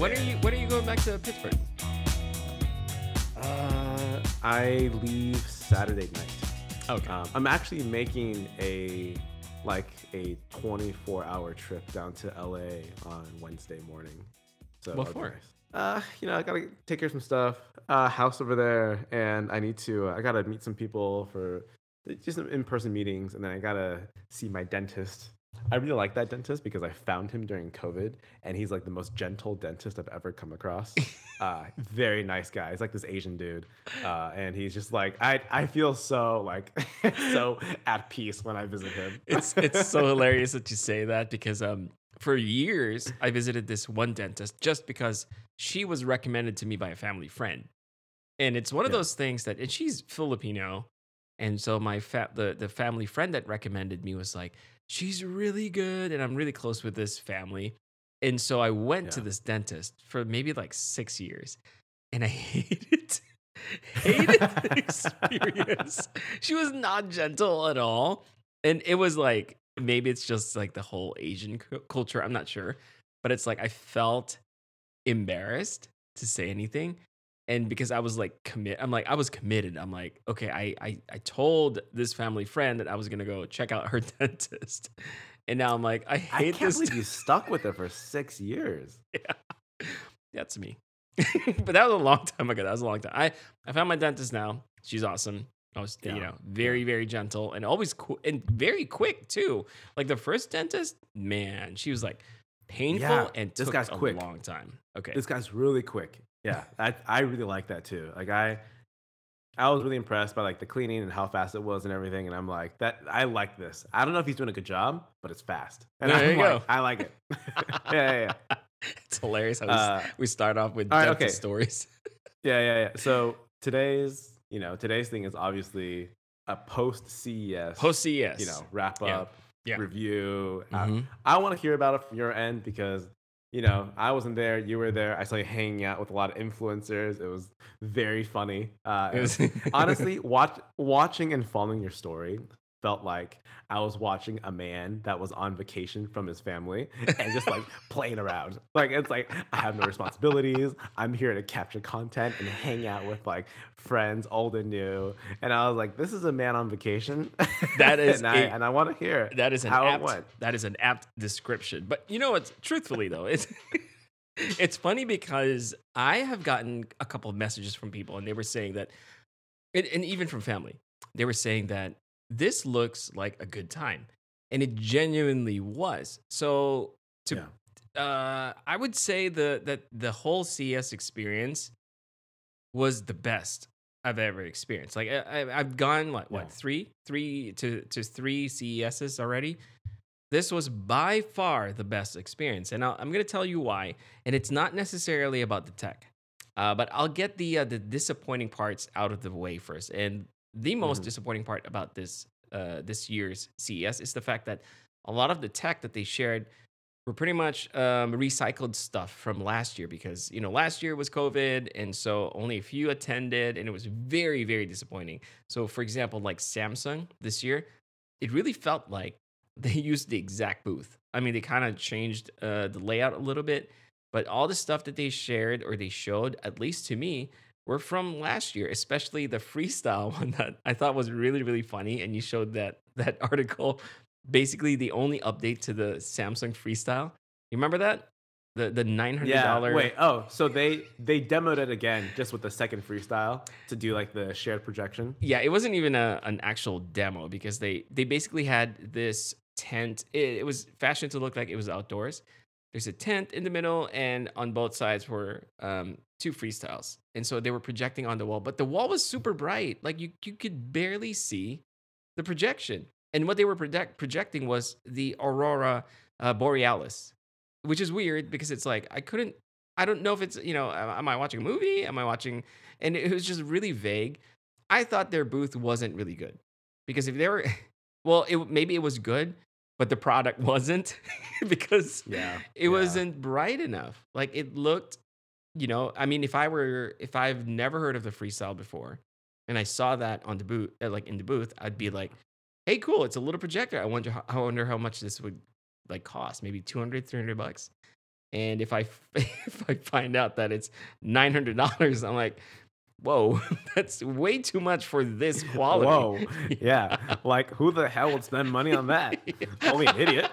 When are you when are you going back to Pittsburgh? Uh, I leave Saturday night. Okay. Um, I'm actually making a like a 24 hour trip down to LA on Wednesday morning. So What for? Uh, you know, I gotta take care of some stuff. Uh, house over there, and I need to. I gotta meet some people for just some in-person meetings, and then I gotta see my dentist. I really like that dentist because I found him during COVID, and he's like the most gentle dentist I've ever come across. uh, very nice guy. He's like this Asian dude, uh, and he's just like I. I feel so like so at peace when I visit him. it's it's so hilarious that you say that because um for years I visited this one dentist just because she was recommended to me by a family friend. And it's one of Yeah. those things that and she's Filipino. And so my fa- the the family friend that recommended me was like, "She's really good and I'm really close with this family." And so I went to this dentist for maybe like 6 years and I hated hated the experience. She was not gentle at all. And it was like maybe it's just like the whole Asian cu- culture, I'm not sure, but it's like I felt embarrassed to say anything and because I was like commit, I'm like I was committed. I'm like, okay, I I I told this family friend that I was gonna go check out her dentist, and now I'm like, I I hate can't this. believe you stuck with it for six years. Yeah, that's me. but that was a long time ago. That was a long time. I I found my dentist now. She's awesome. I was, you know, very very gentle and always qu- and very quick too. Like the first dentist, man, she was like painful Yeah, and this took guy's a quick. long time. Okay. This guy's really quick. Yeah, I I really like that too. Like I I was really impressed by like the cleaning and how fast it was and everything. And I'm like, that I like this. I don't know if he's doing a good job, but it's fast. And There I'm you like, go. I like it. yeah, yeah, yeah. it's hilarious how we, Uh, we start off with right, okay. stories. Yeah, yeah, yeah. So today's, you know, today's thing is obviously a post CES, Post CES. you know, wrap up, yeah. review. Mhm. I, I want to hear about it from your end because, you know, I wasn't there. You were there. I saw you hanging out with a lot of influencers. It was very funny. Uh, It was- honestly, watch, watching and following your story felt like I was watching a man that was on vacation from his family and just like playing around. Like it's like I have no responsibilities. I'm here to capture content and hang out with like friends, old and new. And I was like, this is a man on vacation. That is and I, a- and I want to hear it. That is an how apt. it went. That is an apt description. But you know what? Truthfully though, it's it's funny because I have gotten a couple of messages from people, and they were saying that, and even from family, they were saying that this looks like a good time, and it genuinely was. So to, Yeah. uh, I would say the that the whole CS experience was the best I've ever experienced. Like I, I- I've gone what what Yeah. three three to to three CESs already. This was by far the best experience, and I'll, I'm going to tell you why. And it's not necessarily about the tech, uh, but I'll get the uh, the disappointing parts out of the way first. And the most Mhm. disappointing part about this uh, this year's CES is the fact that a lot of the tech that they shared were pretty much um, recycled stuff from last year because you know last year was COVID and so only a few attended and it was very very disappointing. So for example, like Samsung this year, it really felt like they used the exact booth. I mean, they kind of changed uh, the layout a little bit, but all the stuff that they shared or they showed, at least to me, were from last year, especially the freestyle one that I thought was really really funny. And you showed that that article basically the only update to the Samsung Freestyle. You remember that? The the nine hundred Yeah. Wait. Oh, so they they demoed it again just with the second freestyle to do like the shared projection. Yeah, it wasn't even a, an actual demo because they they basically had this tent. It, it was fashioned to look like it was outdoors. There's a tent in the middle, and on both sides were um, two freestyles. And so they were projecting on the wall, but the wall was super bright. Like you you could barely see the projection. And what they were project- projecting was the aurora uh, borealis, which is weird because it's like I couldn't. I don't know if it's you know am I watching a movie? Am I watching? And it was just really vague. I thought their booth wasn't really good because if they were, well, it maybe it was good, but the product wasn't because Yeah. it wasn't bright enough. Like it looked, you know, I mean, if I were, if I've never heard of the freestyle before, and I saw that on the booth, uh, like in the booth, I'd be like, "Hey, cool! It's a little projector. I wonder, how, I wonder how much this would like cost. Maybe 200, 300 bucks." And if I if I find out that it's nine hundred dollars, I'm like, whoa, that's way too much for this quality. Whoa. Yeah. Like, who the hell would spend money on that? Only an idiot.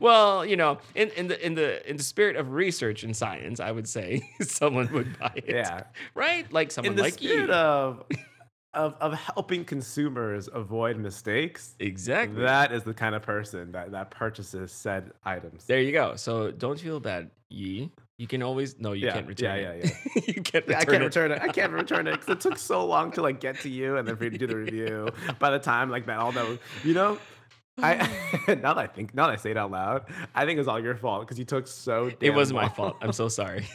well, you know, in, in the in the in the spirit of research and science, I would say someone would buy it. yeah. Right? Like someone In the like spirit you. of, of of helping consumers avoid mistakes, exactly. that is the kind of person that, that purchases said items. there you go. So don't feel bad, Yi. You can always no, you Yeah, can't return yeah, it. yeah, you can't return Yeah, I can't it. return it. I can't return it because it took so long to like get to you and then for you to do the review. By the time like that, all that, was, you know, I now that I think now that I say it out loud, I think it was all your fault because you took so. It was my fault. I'm so sorry.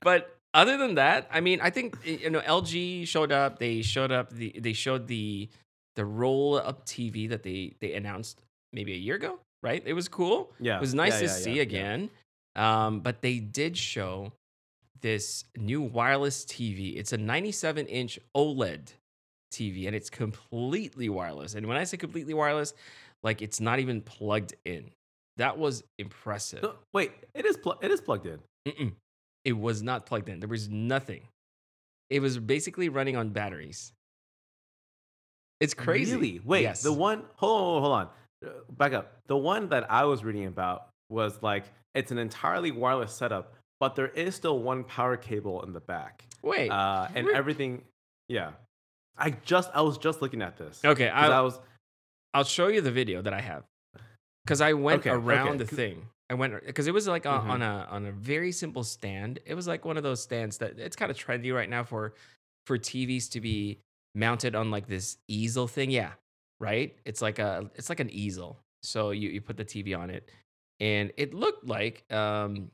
but other than that, I mean, I think you know LG showed up. They showed up. The they showed the the roll up TV that they they announced maybe a year ago. Right? It was cool. Yeah, It was nice yeah, to yeah, see yeah, yeah. again. Um, but they did show this new wireless TV. It's a 97 inch OLED TV, and it's completely wireless. And when I say completely wireless, like it's not even plugged in. That was impressive. No, wait, it is pl- it is plugged in. Mm-mm. It was not plugged in. There was nothing. It was basically running on batteries. It's crazy. Really? Wait, Yes. the one. Hold on, hold on. Uh, Back up. The one that I was reading about was like it's an entirely wireless setup, but there is still one power cable in the back, Wait. uh, and everything. Yeah, I just I was just looking at this. Okay, I I'll, was I'll show you the video that I have because I went Okay, around okay. the thing. I went because it was like on, Mhm. on a on a very simple stand. It was like one of those stands that it's kind of trendy right now for for TVs to be mounted on like this easel thing. Yeah, right. It's like a it's like an easel. So you you put the TV on it, and it looked like um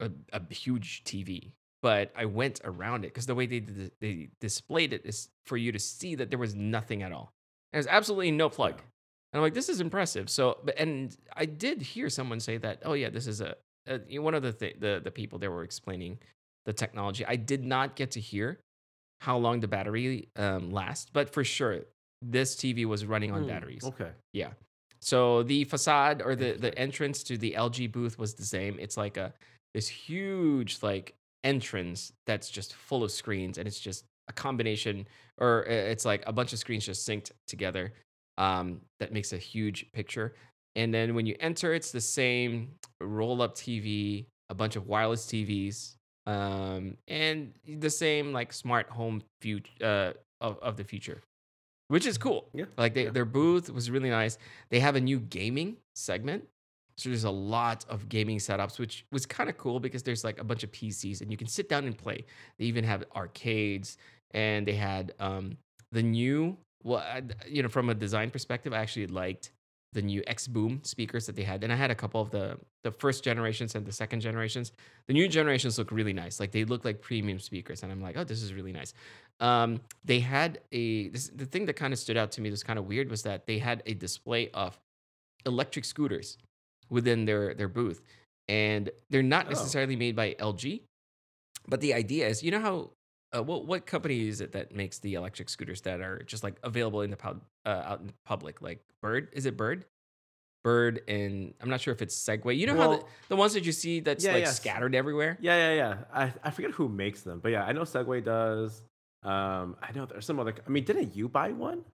a, a huge TV. But I went around it because the way they they displayed it is for you to see that there was nothing at all. There's absolutely no plug. And I'm like, this is impressive. So, but and I did hear someone say that, oh yeah, this is a, a one of the th- the the people that were explaining the technology. I did not get to hear how long the battery um, lasts, but for sure, this TV was running on Hmm, batteries. Okay. Yeah. So the facade or the the entrance to the LG booth was the same. It's like a this huge like entrance that's just full of screens and it's just a combination or uh, it's like a bunch of screens just synced together um, that makes a huge picture. And then when you enter, it's the same roll up TV, a bunch of wireless TVs, um, and the same like smart home future uh, of, of the future, which is cool. Yeah. Like they, yeah. their booth was really nice. They have a new gaming segment. So there's a lot of gaming setups, which was kind of cool because there's like a bunch of PCs and you can sit down and play. They even have arcades and they had um, the new, well, I- you know, from a design perspective, I actually liked the new X Boom speakers that they had. And I had a couple of the the first generations and the second generations. The new generations look really nice. Like they look like premium speakers. And I'm like, oh, this is really nice. Um, they had a this, the thing that kind of stood out to me was kind of weird was that they had a display of electric scooters within their their booth and they're not Oh. necessarily made by LG but the idea is you know how uh, what what company is it that makes the electric scooters that are just like available in the pub, uh, out in public like Bird is it Bird Bird and I'm not sure if it's Segway you know how the, the ones that you see that's yeah, like yes. scattered everywhere Yeah, yeah, yeah. I, I forget who makes them, but yeah, I know Segway does. Um, I know there's some other. I mean, didn't you buy one?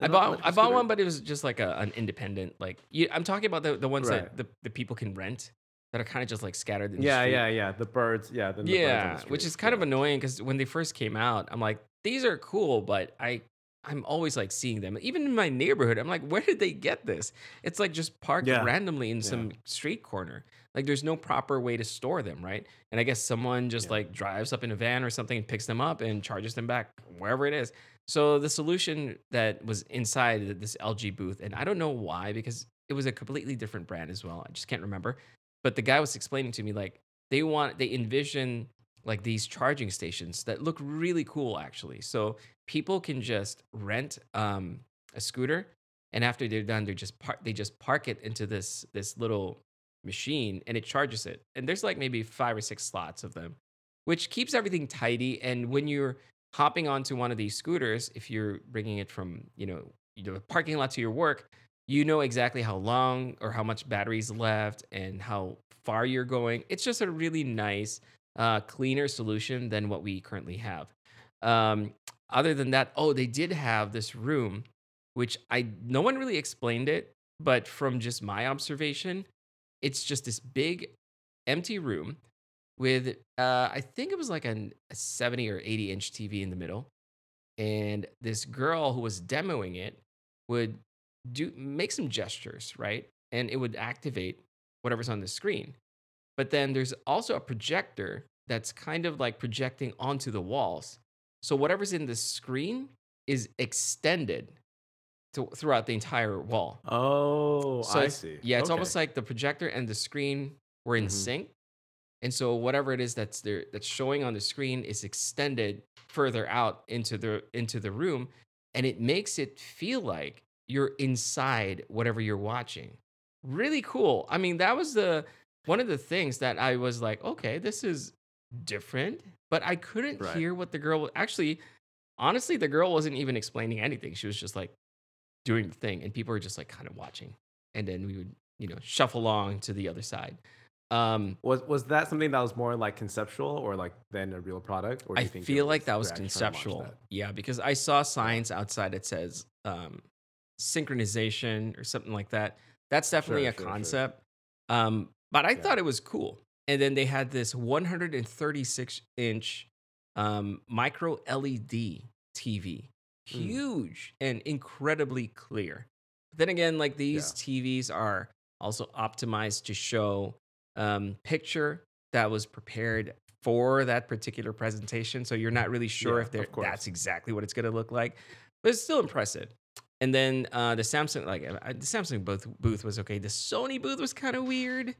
I bought I bought one, but it was just like a, an independent. Like you, I'm talking about the, the ones that the, the people can rent that are kind of just like scattered in the Yeah, yeah, yeah. The birds. Yeah, the, the birds yeah, the which is kind of annoying because when they first came out, I'm like, these are cool, but I I'm always like seeing them. Even in my neighborhood, I'm like, where did they get this? It's like just parked Yeah. randomly in Yeah. some street corner. Like there's no proper way to store them, right? And I guess someone just Yeah. like drives up in a van or something and picks them up and charges them back wherever it is. So the solution that was inside this LG booth, and I don't know why, because it was a completely different brand as well. I just can't remember. But the guy was explaining to me like they want they envision like these charging stations that look really cool actually. So people can just rent um, a scooter, and after they're done, they just park they just park it into this this little machine, and it charges it. And there's like maybe five or six slots of them, which keeps everything tidy. And when you're hopping onto one of these scooters, if you're bringing it from you know the parking lot to your work, you know exactly how long or how much batteries left and how far you're going. It's just a really nice, uh, cleaner solution than what we currently have. Um, other than that, oh, they did have this room, which I no one really explained it, but from just my observation, it's just this big empty room with uh, I think it was like an, a 70 or 80 inch TV in the middle. And this girl who was demoing it would do make some gestures, right? And it would activate whatever's on the screen. But then there's also a projector that's kind of like projecting onto the walls. So whatever's in the screen is extended to, throughout the entire wall. Oh, So I see. Yeah, it's Okay. almost like the projector and the screen were in Mhm. sync. And so whatever it is that's there that's showing on the screen is extended further out into the into the room and it makes it feel like you're inside whatever you're watching. Really cool. I mean, that was the one of the things that I was like, okay, this is different, but I couldn't Right. hear what the girl actually honestly the girl wasn't even explaining anything. She was just like doing the thing and people were just like kind of watching and then we would you know shuffle along to the other side um Was was that something that was more like conceptual or like than a real product? Or do i you think feel like that was they're actually trying to launch conceptual that? yeah because i saw signs outside that says um synchronization or something like that that's definitely Sure, a sure, sure. concept um but i Yeah. thought it was cool and then they had this 136 inch um micro led tv Mm. huge and incredibly clear but then again like these tvs are also optimized to show um, picture that was prepared for that particular presentation. So you're not really sure Yeah, if they're, of course. that's exactly what it's going to look like, but it's still impressive. And then uh, the Samsung, like uh, the Samsung booth, booth was okay. The Sony booth was kind of weird.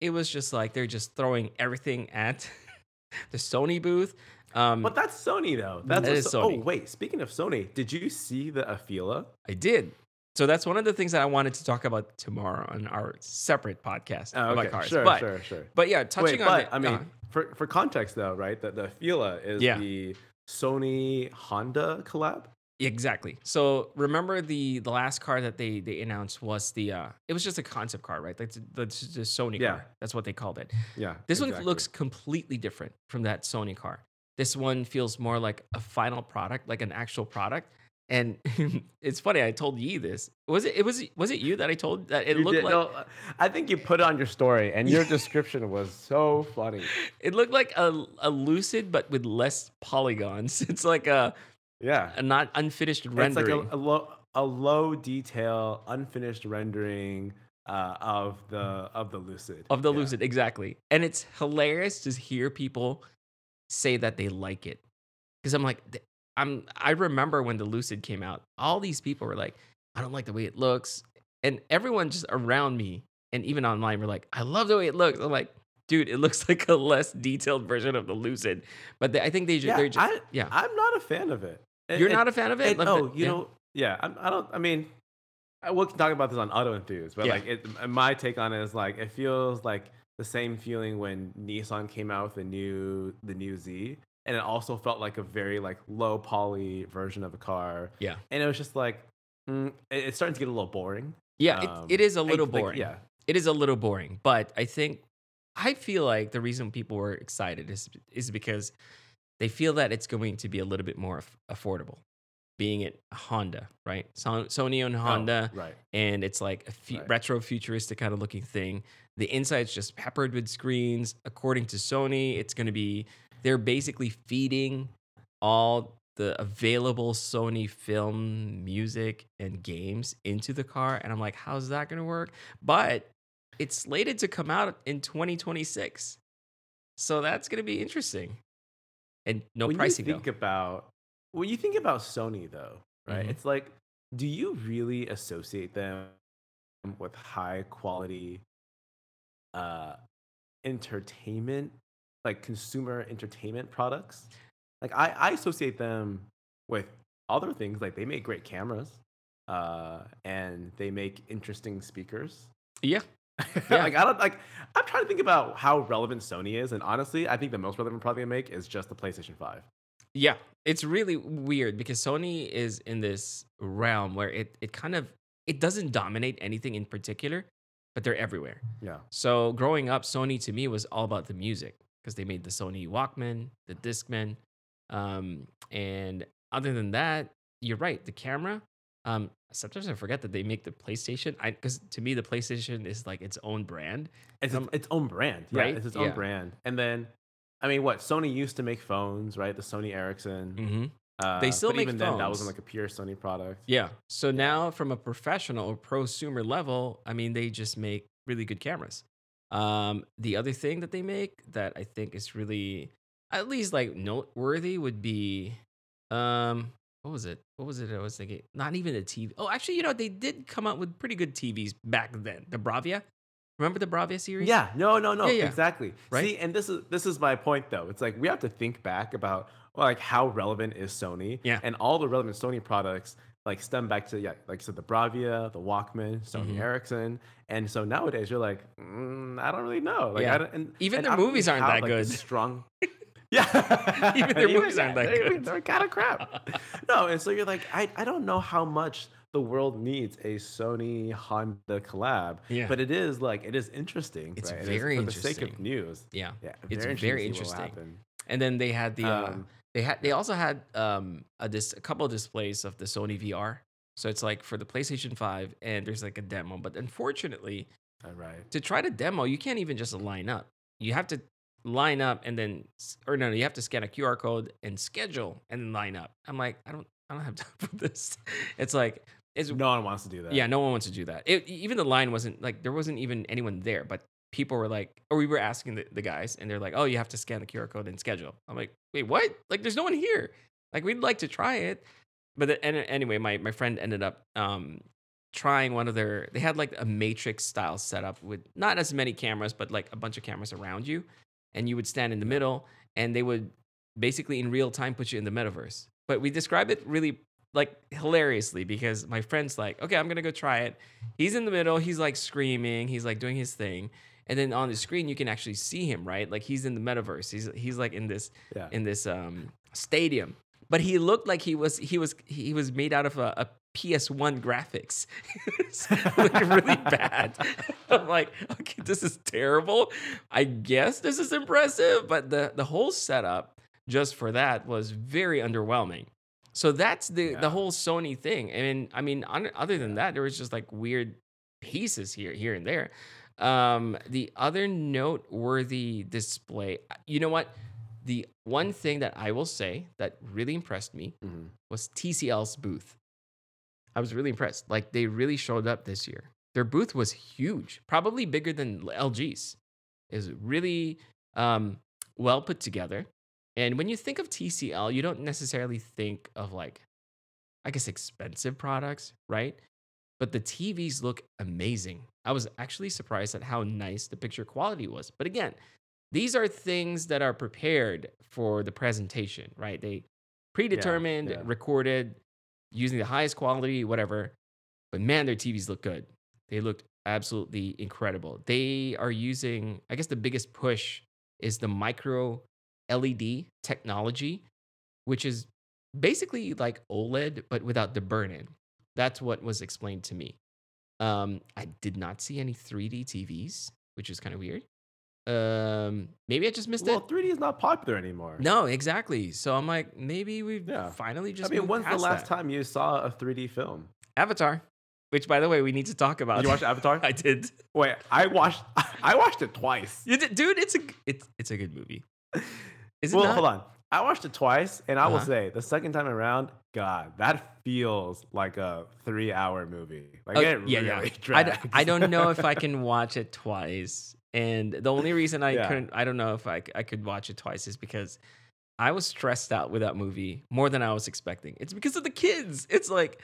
It was just like they're just throwing everything at the Sony booth. Um, But that's Sony though. That's That So- Sony. Oh wait, speaking of Sony, did you see the Afeela? I did. So that's one of the things that I wanted to talk about tomorrow on our separate podcast Oh, about cars. sure, but, sure, sure. but yeah, touching Wait, on but it, I mean, uh, for for context though, right? The the Afeela is Yeah. the Sony Honda collab. Exactly. So remember the the last car that they they announced was the uh it was just a concept car, right? Like the, the, the Sony Yeah. car. That's what they called it. Yeah. This one looks completely different from that Sony car. This one feels more like a final product, like an actual product. And it's funny, I told Yi this. Was it it was was it you that I told that it You looked did- like no, I think you put on your story, and your description was so funny. it looked like a a lucid but with less polygons. It's like a, Yeah, a not unfinished rendering. it's like a, a low a low detail, unfinished rendering uh, of the of the Lucid. of the Yeah. lucid exactly and it's hilarious to hear people say that they like it because i'm like i'm i remember when the lucid came out all these people were like i don't like the way it looks and everyone just around me and even online were like i love the way it looks i'm like dude it looks like a less detailed version of the lucid but they, i think they ju- Yeah, they're just I, yeah I'm not a fan of it. You're it- not a fan of it it- oh, you yeah. know, yeah. I'm, I don't. I mean, I- we can talk about this on Auto Enthuse, but Yeah. like, it, my take on it is like, it feels like the same feeling when Nissan came out with the new the new Z, and it also felt like a very like low poly version of a car, yeah and it was just like, mm, it- it's starting to get a little boring. yeah Um, it, it is a little like, boring yeah, it is a little boring, but I think I feel like the reason people were excited is is because they feel that it's going to be a little bit more affordable, being it Honda, right? Sony owned oh, Honda, Oh, right? and it's like a Right. retro futuristic kind of looking thing. The inside's just peppered with screens. According to Sony, it's going to be they're basically feeding all the available Sony film music and games into the car and I'm like how's that going to work? But it's slated to come out in 2026. So that's going to be interesting. And no when pricing you though. think about when you think about Sony though, right? Mhm. It's like, do you really associate them with high quality uh entertainment, like consumer entertainment products? Like I, I associate them with other things like they make great cameras uh and they make interesting speakers. Yeah. Yeah. like I don't like I'm trying to think about how relevant Sony is and honestly, I think the most relevant product they make is just the PlayStation 5. Yeah, it's really weird because Sony is in this realm where it it kind of it doesn't dominate anything in particular, but they're everywhere. Yeah. So growing up, Sony to me was all about the music because they made the Sony Walkman, the Discman, um, and other than that, you're right. The camera. Um, sometimes I forget that they make the PlayStation. I because to me the PlayStation is like its own brand. It's Um, its own brand, yeah. right? It's its own Yeah. brand. And then, I mean, what Sony used to make phones, right? The Sony Ericsson. Mm-hmm. Uh, still but make even then, that wasn't like a pure Sony product. Yeah. So now, from a professional or prosumer level, I mean, they just make really good cameras. Um, the other thing that they make that I think is really, at least like noteworthy, would be, um, what was it? What was it? I was thinking, not even a TV. Oh, actually, you know, they did come out with pretty good TVs back then. The Bravia, remember the Bravia series? Yeah, no, no, no, Yeah, yeah. exactly. Right? See, and this is this is my point though. It's like we have to think back about well, like how relevant is Sony? Yeah. and all the relevant Sony products like stem back to yeah, like so the Bravia, the Walkman, Sony Mhm. Ericsson, and so nowadays you're like, mm, I don't really know. Like, Yeah. I don't, and, Even and their movies aren't have, that like, good. Strong. Yeah, Even their movies aren't that they're- good. They're kind of crap. no, and so you're like, I, I don't know how much the world needs a Sony Honda collab. Yeah. But it is like it is interesting. It's right? It is very for the sake of news. Yeah. Yeah, It's very very interesting. to see what will interesting. And then they had the, happen. Um, They had they also had um a dis- a couple of displays of the Sony VR. So it's like for the PlayStation 5 and there's like a demo, but unfortunately, right. to try to demo, you can't even just line up. You have to line up and then or no, no, you have to scan a QR code and schedule and then line up. I'm like, I don't I don't have time for this. It's like it's No one wants to do that. yeah, no one wants to do that. It, even the line wasn't like there wasn't even anyone there, but people were like, or we were asking the, the guys, and they're like, oh, you have to scan the QR code and schedule. I'm like, wait, what? Like, there's no one here. Like, we'd like to try it, but the, and anyway, my my friend ended up um trying one of their. They had like a matrix style setup with not as many cameras, but like a bunch of cameras around you, and you would stand in the middle, and they would basically in real time put you in the metaverse. But we describe it really like hilariously because my friend's like, okay, I'm gonna go try it. He's in the middle, he's like screaming, he's like doing his thing. And then on the screen you can actually see him, right? Like he's in the metaverse. He's he's like in this Yeah. in this um stadium. But he looked like he was he was he was made out of a, a PS1 graphics. It's like really bad. I'm like, okay, this is terrible. I guess this is impressive, but the the whole setup just for that was very underwhelming. So that's the Yeah. the whole Sony thing. And I mean, on, other than that, there was just like weird pieces here here and there. Um, the other noteworthy display, you know what? The one thing that I will say that really impressed me Mhm. was TCL's booth. I was really impressed. Like they really showed up this year. Their booth was huge, probably bigger than LG's. It was really um, well put together. And when you think of TCL, you don't necessarily think of like, I guess, expensive products, right? But the TVs look amazing. I was actually surprised at how nice the picture quality was. But again, these are things that are prepared for the presentation, right? They predetermined, yeah. recorded, using the highest quality, whatever. But man, their TVs look good. They looked absolutely incredible. They are using, I guess, the biggest push is the micro LED technology, which is basically like OLED, but without the burn in. That's what was explained to me. Um, I did not see any 3D TVs, which is kind of weird. Um, maybe I just missed it. Well, 3D is not popular anymore. No, exactly. So I'm like, maybe we've Yeah. finally just. I mean, when's the last that. time you saw a 3D film? Avatar, which by the way we need to talk about. Did you watch Avatar? I did. Wait, I watched. I watched it twice. You did, dude. It's a it's it's a good movie. Is it well, not? hold on. I watched it twice, and I will Uh-huh. say the second time around, God, that feels like a three-hour movie. Like Oh, it yeah, really yeah. I, I don't know if I can watch it twice. And the only reason I Yeah. couldn't, I don't know if I, I could watch it twice is because I was stressed out with that movie more than I was expecting. It's because of the kids. It's like,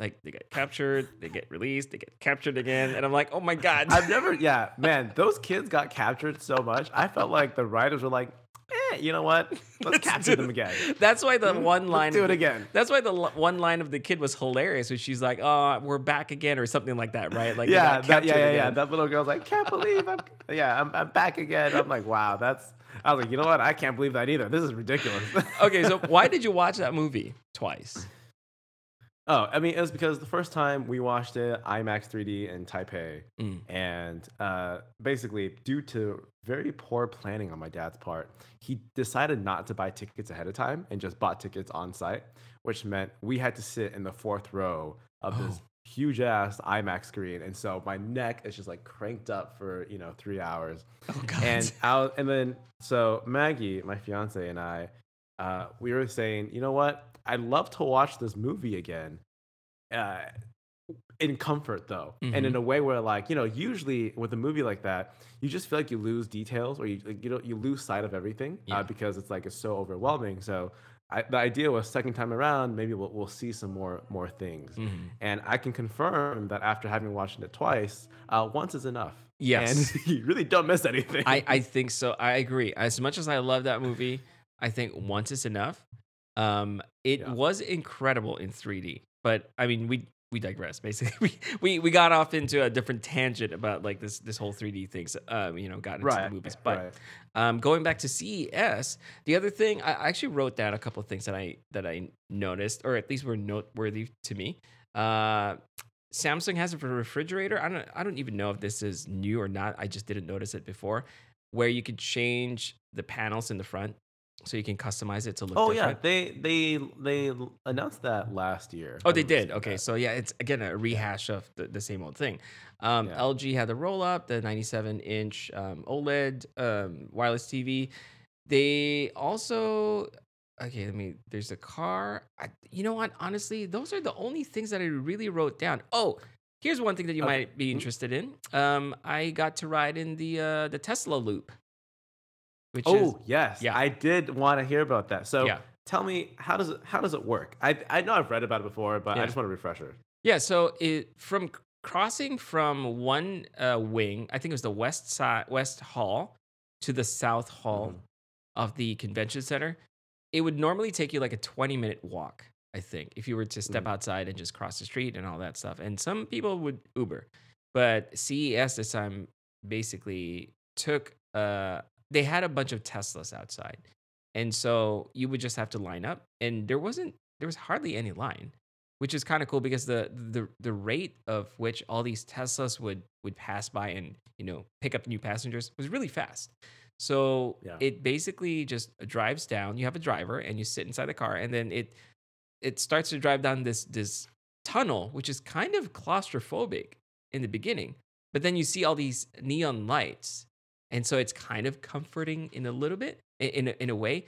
like they get captured, they get released, they get captured again, and I'm like, oh my god. I've never. Yeah, man, those kids got captured so much. I felt like the writers were like, "Eh, Eh, you know what? Let's Let's capture them again. That's why the one Let's line. do of it the- again." That's why the l- one line of the kid was hilarious, when she's like, "Oh, we're back again," or something like that, right? Like, yeah, that, yeah, yeah, yeah. That little girl's like, can't believe I'm, yeah, I'm, I'm back again. I'm like, wow, that's. I was like, you know what? I can't believe that either. This is ridiculous. okay, so why did you watch that movie twice? Oh, I mean, it was because the first time we watched it, IMAX 3D in Taipei, Mm. and uh, basically, due to very poor planning on my dad's part, he decided not to buy tickets ahead of time and just bought tickets on site, which meant we had to sit in the fourth row of this Oh. huge ass IMAX screen, and so my neck is just like cranked up for you know three hours. Oh god. And out, and then so Maggie, my fiance, and I, uh, we were saying, you know what? I'd love to watch this movie again, uh, in comfort though, and Mm-hmm. in a way where like you know, usually with a movie like that, you just feel like you lose details or you like, you know you lose sight of everything Yeah. uh, because it's like it's so overwhelming. So. I, the idea was second time around, maybe we'll, we'll see some more more things, Mhm. and I can confirm that after having watched it twice, uh, once is enough. Yes. and you really don't miss anything. I, I think so. I agree. As much as I love that movie, I think once is enough. Um, it Yeah. was incredible in 3D, but I mean, we we digress. Basically, we, we we got off into a different tangent about like this this whole 3D things. Um, you know, got into right the movies, but right. um, going back to CES, the other thing I I actually wrote down a couple of things that I that I noticed, or at least were noteworthy to me. Uh, Samsung has a refrigerator. I don't I don't even know if this is new or not. I just didn't notice it before, where you could change the panels in the front, so you can customize it to look. Oh different. yeah, they they they announced that last year. Oh, they did. Okay, that. so yeah, it's again a rehash of the, the same old thing. Um, Yeah. LG had the roll up, the 97 inch um, OLED um, wireless TV. They also okay. Let me. There's a car. I, you know what? Honestly, those are the only things that I really wrote down. Oh, here's one thing that you Okay. might be Mhm. interested in. Um, I got to ride in the uh, the Tesla Loop. Which is Oh yes, yeah. I did want to hear about that. So Yeah. tell me, how does it how does it work? I I know I've read about it before, but Yeah. I just want a refresher. Yeah, so it from crossing from one uh, wing, I think it was the west side, west hall, to the south hall Mhm. of the convention center. It would normally take you like a twenty minute walk, I think, if you were to step Mhm. outside and just cross the street and all that stuff. And some people would Uber, but CES this time basically took. Uh, they had a bunch of Teslas outside, and so you would just have to line up, and there wasn't there was hardly any line which is kind of cool because the the the rate of which all these Teslas would would pass by and you know pick up new passengers was really fast. So Yeah. it basically just drives down. You have a driver and you sit inside the car, and then it it starts to drive down this this tunnel, which is kind of claustrophobic in the beginning. But then you see all these neon lights, and so it's kind of comforting in a little bit, in a, in a way.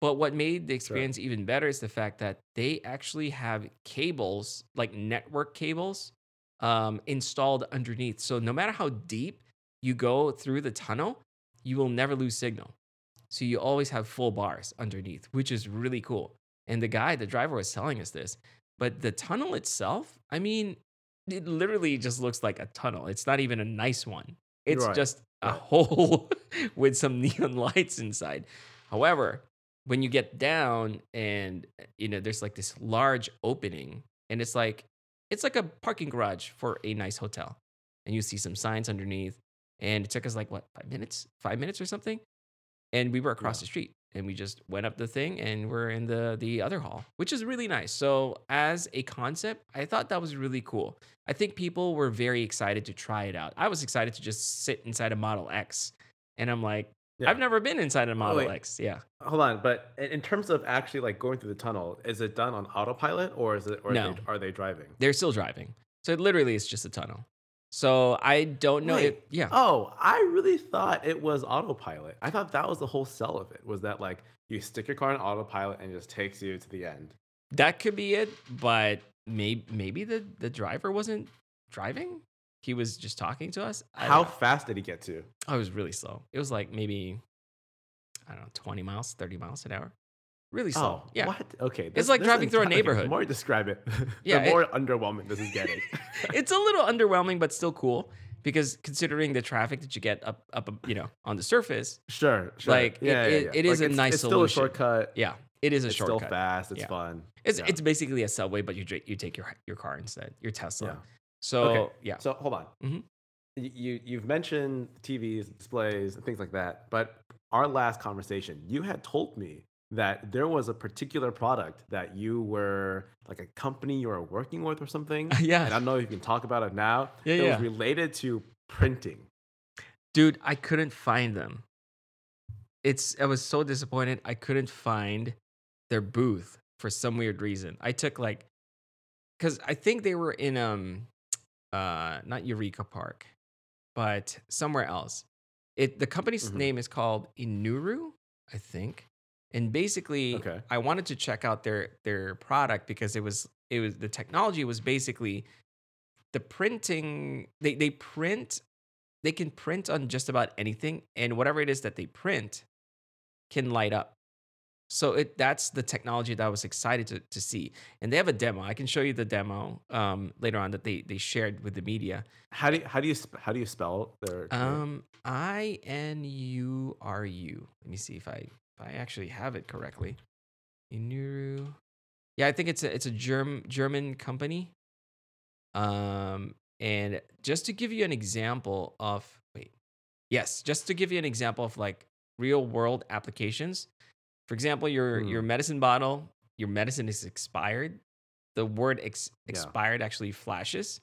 But what made the experience even better is the fact that they actually have cables, like network cables, um, installed underneath. So no matter how deep you go through the tunnel, you will never lose signal. So you always have full bars underneath, which is really cool. And the guy, the driver, was telling us this. But the tunnel itself, I mean, it literally just looks like a tunnel. It's not even a nice one. It's Right, just a right. hole with some neon lights inside. However, when you get down and you know there's like this large opening and it's like it's like a parking garage for a nice hotel and you see some signs underneath and it took us like what five minutes five minutes or something and we were across Yeah. the street and we just went up the thing and we're in the the other hall which is really nice so as a concept i thought that was really cool i think people were very excited to try it out i was excited to just sit inside a model x and i'm like Yeah. i've never been inside a model wait. x yeah Hold on, but in terms of actually like going through the tunnel, is it done on autopilot or is it or No. are, they, are they driving? they're still driving so it literally is just a tunnel so i don't know Wait. if yeah Oh, I really thought it was autopilot. I thought that was the whole sell of it. Was that like you stick your car in autopilot and it just takes you to the end? that could be it but maybe maybe the the driver wasn't driving he was just talking to us I How fast did he get to? Oh, it was really slow. It was like maybe I don't know, 20 miles, 30 miles an hour. Really slow. Oh, yeah. What? Okay. It's like driving through a neighborhood. The more you describe it, Yeah, the it- more underwhelming this is getting. it's a little underwhelming but still cool because considering the traffic that you get up up you know, on the surface. sure, sure. Like, it- yeah, yeah, it- yeah. it is Like, a it's, nice It's still a shortcut. Yeah, it is a it's shortcut. still fast. It's Yeah. fun. It's Yeah. it's basically a subway but you you take your your car instead, your Tesla. Yeah. So, Okay. yeah. So hold on. Mhm. You you've mentioned TVs, displays, and things like that. But our last conversation, you had told me that there was a particular product that you were like a company you were working with or something. Yeah. And I don't know if you can talk about it now. Yeah, It yeah. was related to printing. Dude, I couldn't find them. It's I was so disappointed. I couldn't find their booth for some weird reason. I took like cuz I think they were in um uh not Eureka Park, but somewhere else. It the company's Mhm. name is called Inuru, I think. And basically Okay. I wanted to check out their their product because it was it was the technology was basically the printing they they print they can print on just about anything and whatever it is that they print can light up. So it that's the technology that i was excited to, to see. And they have a demo. I can show you the demo um, later on that they they shared with the media. How do you, how do you how do you spell their um i n u r u. Let me see if i if i actually have it correctly. Inuru yeah i think it's a it's a germ german company. Um and just to give you an example of wait yes just to give you an example of like real world applications. For example your Hmm. your medicine bottle your medicine is expired. The word ex- Yeah. expired actually flashes.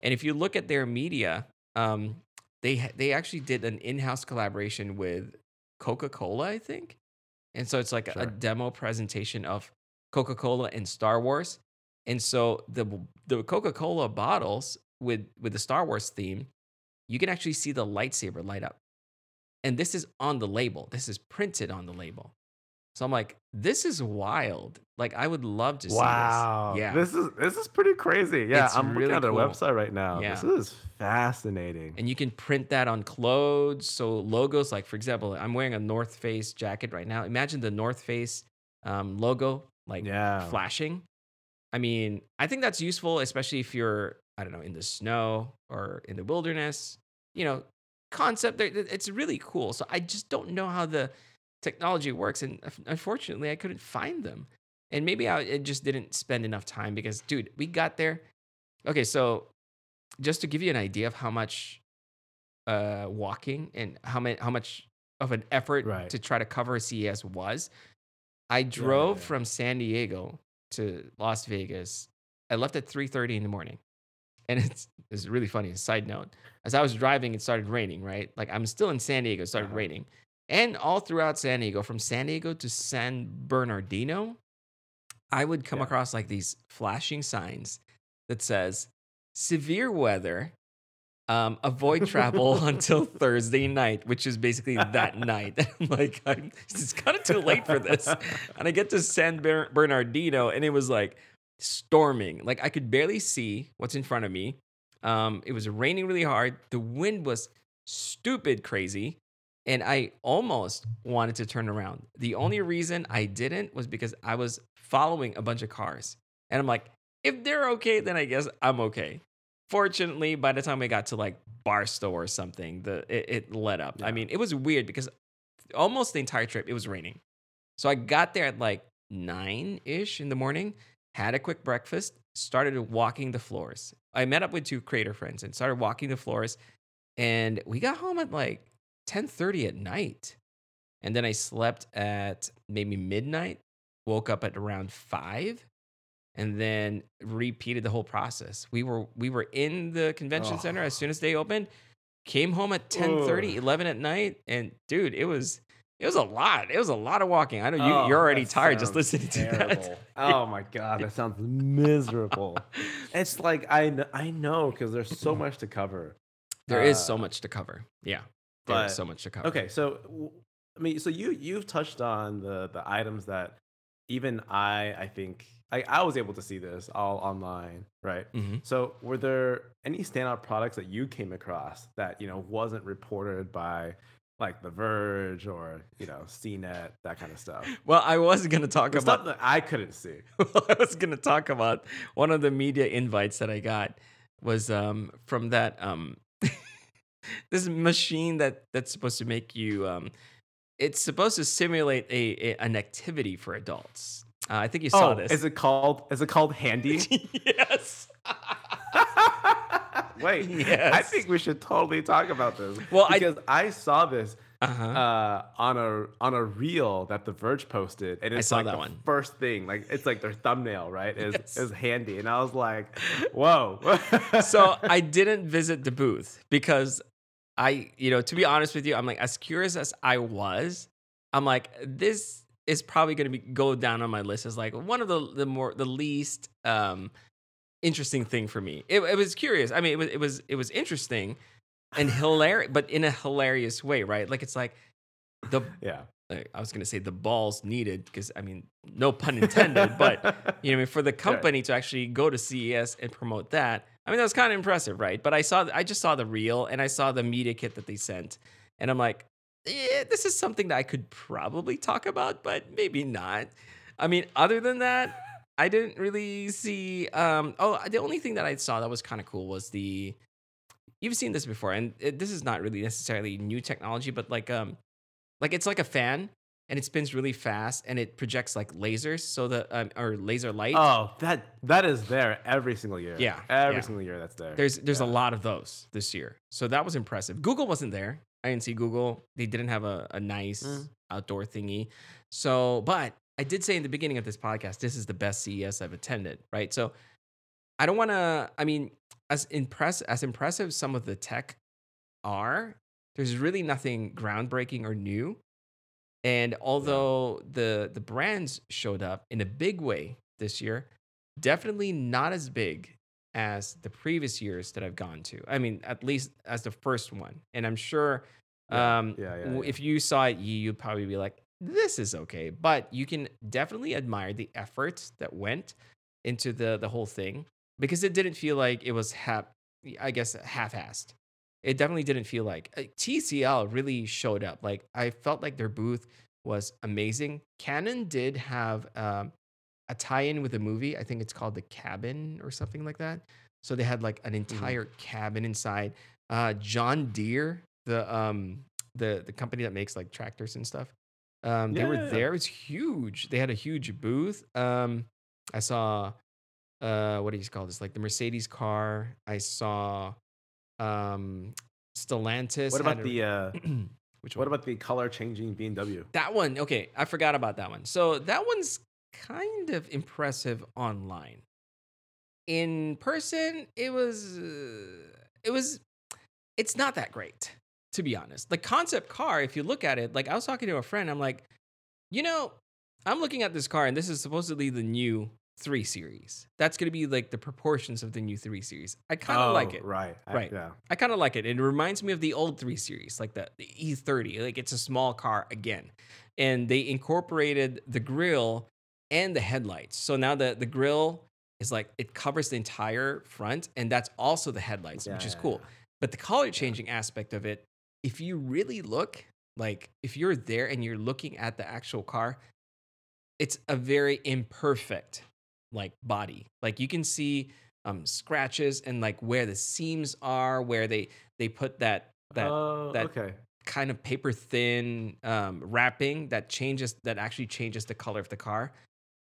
And if you look at their media um they they actually did an in-house collaboration with coca-cola i think and so it's like a- a demo presentation of coca-cola and star wars. And so the the coca-cola bottles with with the star wars theme you can actually see the lightsaber light up. And this is on the label. This is printed on the label so i'm like this is wild like i would love to see Wow. this yeah This is this is pretty crazy. Yeah, It's I'm looking at their cool. website right now. Yeah. This is fascinating. and you can print that on clothes so logos like for example i'm wearing a north face jacket right now imagine the north face um, logo like yeah. flashing i mean i think that's useful especially if you're i don't know in the snow or in the wilderness you know concept it's really cool so i just don't know how the technology works and unfortunately i couldn't find them and maybe i just didn't spend enough time because dude we got there okay so just to give you an idea of how much uh walking and how many how much of an effort Right. to try to cover CES was I drove yeah. from San Diego to Las Vegas. I left at 3:30 in the morning. And it's it's really funny. A side note. As I was driving, it started raining, right? Like I'm still in San Diego, it started Uh-huh. raining. And all throughout San Diego, from San Diego to San Bernardino, I would come Yeah. across like these flashing signs that says severe weather. Um, avoid travel until Thursday night, which is basically that night. I'm like, I'm, it's kind of too late for this. And I get to San Ber- Bernardino, and it was like storming. Like I could barely see what's in front of me. Um, it was raining really hard. The wind was stupid crazy, and I almost wanted to turn around. The only reason I didn't was because I was following a bunch of cars, and I'm like, if they're okay, then I guess I'm okay. Fortunately, by the time we got to like Barstow or something, the it, it let up. I mean, it was weird because almost the entire trip it was raining. So I got there at like nine ish in the morning, had a quick breakfast, started walking the floors. I met up with two creator friends and started walking the floors, and we got home at like ten thirty at night, and then I slept at maybe midnight. Woke up at around five, and then repeated the whole process. We were we were in the convention center as Oh. soon as they opened. Came home at 10:30, 11 at night, and dude, it was it was a lot. It was a lot of walking. I know you Oh, you're already tired just listening to that. Oh my god, that sounds miserable. It's like I I know because there's so much to cover. There is so Uh, much to cover. Yeah, but- so much to cover. Okay, so I mean, so you you've touched on the the items that even I I think I I was able to see this all online, right? hmm So were there any standout products that you came across that you know wasn't reported by like The Verge or you know CNET that kind of stuff? Well, I was gonna talk The about stuff that I couldn't see. I was gonna talk about one of the media invites that I got was um from that um this machine that that's supposed to make you um it's supposed to simulate a, a an activity for adults. Uh, I think you saw oh, this. is it called is it called Handy? yes. Wait, Yes. I think we should totally talk about this. Well, I- because I, saw this Uh-huh. uh, on a on a reel that The Verge posted, and it's saw like that the one. first thing, like it's like their thumbnail, right? Is Yes. is handy, and I was like, whoa. so I didn't visit the booth because I, you know, to be honest with you, I'm like as curious as I was, I'm like this is probably going to be go down on my list as like one of the the more the least um interesting thing for me. It, it was curious. I mean, it was it was it was interesting and hilarious, but in a hilarious way, right? Like it's like the yeah. like, I was going to say the balls needed because I mean, no pun intended, but you know, I mean, for the company to actually go to CES and promote that, I mean, that was kind of impressive, right? But I saw, I just saw the reel and I saw the media kit that they sent, and I'm like, yeah, this is something that I could probably talk about, but maybe not. I mean, other than that, I didn't really see. Um, oh, the only thing that I saw that was kind of cool was the. You've seen this before, and it, this is not really necessarily new technology, but like um, like it's like a fan, and it spins really fast, and it projects like lasers, so the um, or laser light. Oh, that that is there every single year. Yeah, every yeah. single year that's there. There's there's a lot of those this year, so that was impressive. Google wasn't there. I didn't see Google. They didn't have a, a nice Mm. outdoor thingy. So, but I did say in the beginning of this podcast, this is the best CES I've attended, right? So, I don't want to. I mean, as impress as impressive some of the tech are, there's really nothing groundbreaking or new. And although the the brands showed up in a big way this year, definitely not as big as the previous years that I've gone to. I mean, at least as the first one. And I'm sure Yeah, um, yeah, yeah, yeah. if you saw it, you, you'd probably be like, this is okay. But you can definitely admire the effort that went into the, the whole thing because it didn't feel like it was half, I guess, half-assed. It definitely didn't feel like uh, TCL really showed up. Like I felt like their booth was amazing. Canon did have um, a tie-in with a movie. I think it's called The Cabin or something like that. So they had like an entire cabin inside. Uh, John Deere, the um the the company that makes like tractors and stuff, um, they Yeah, were yeah, yeah. there. It was huge. They had a huge booth. Um, I saw uh what do you call this? Like the Mercedes car. I saw um Stellantis. What about a- the uh, which what about the color changing BMW? That one, okay, I forgot about that one. So that one's kind of impressive online. In person, it was uh, it was it's not that great, to be honest. The concept car, if you look at it, like I was talking to a friend, I'm like, you know, I'm looking at this car and this is supposedly the new 3 series. That's going to be like the proportions of the new 3 series. I kind of like Oh, it. Right. I- Right. yeah. I kind of like it. It reminds me of the old 3 Series, like the, the E30. Like it's a small car again. And they incorporated the grill and the headlights. So now the, the grill is like it covers the entire front, and that's also the headlights, which is yeah, cool. yeah. But the color changing aspect of it, if you really look, like if you're there and you're looking at the actual car, it's a very imperfect like body. Like you can see um scratches and like where the seams are, where they they put that that Oh, that- okay. kind of paper thin um, wrapping that changes that actually changes the color of the car.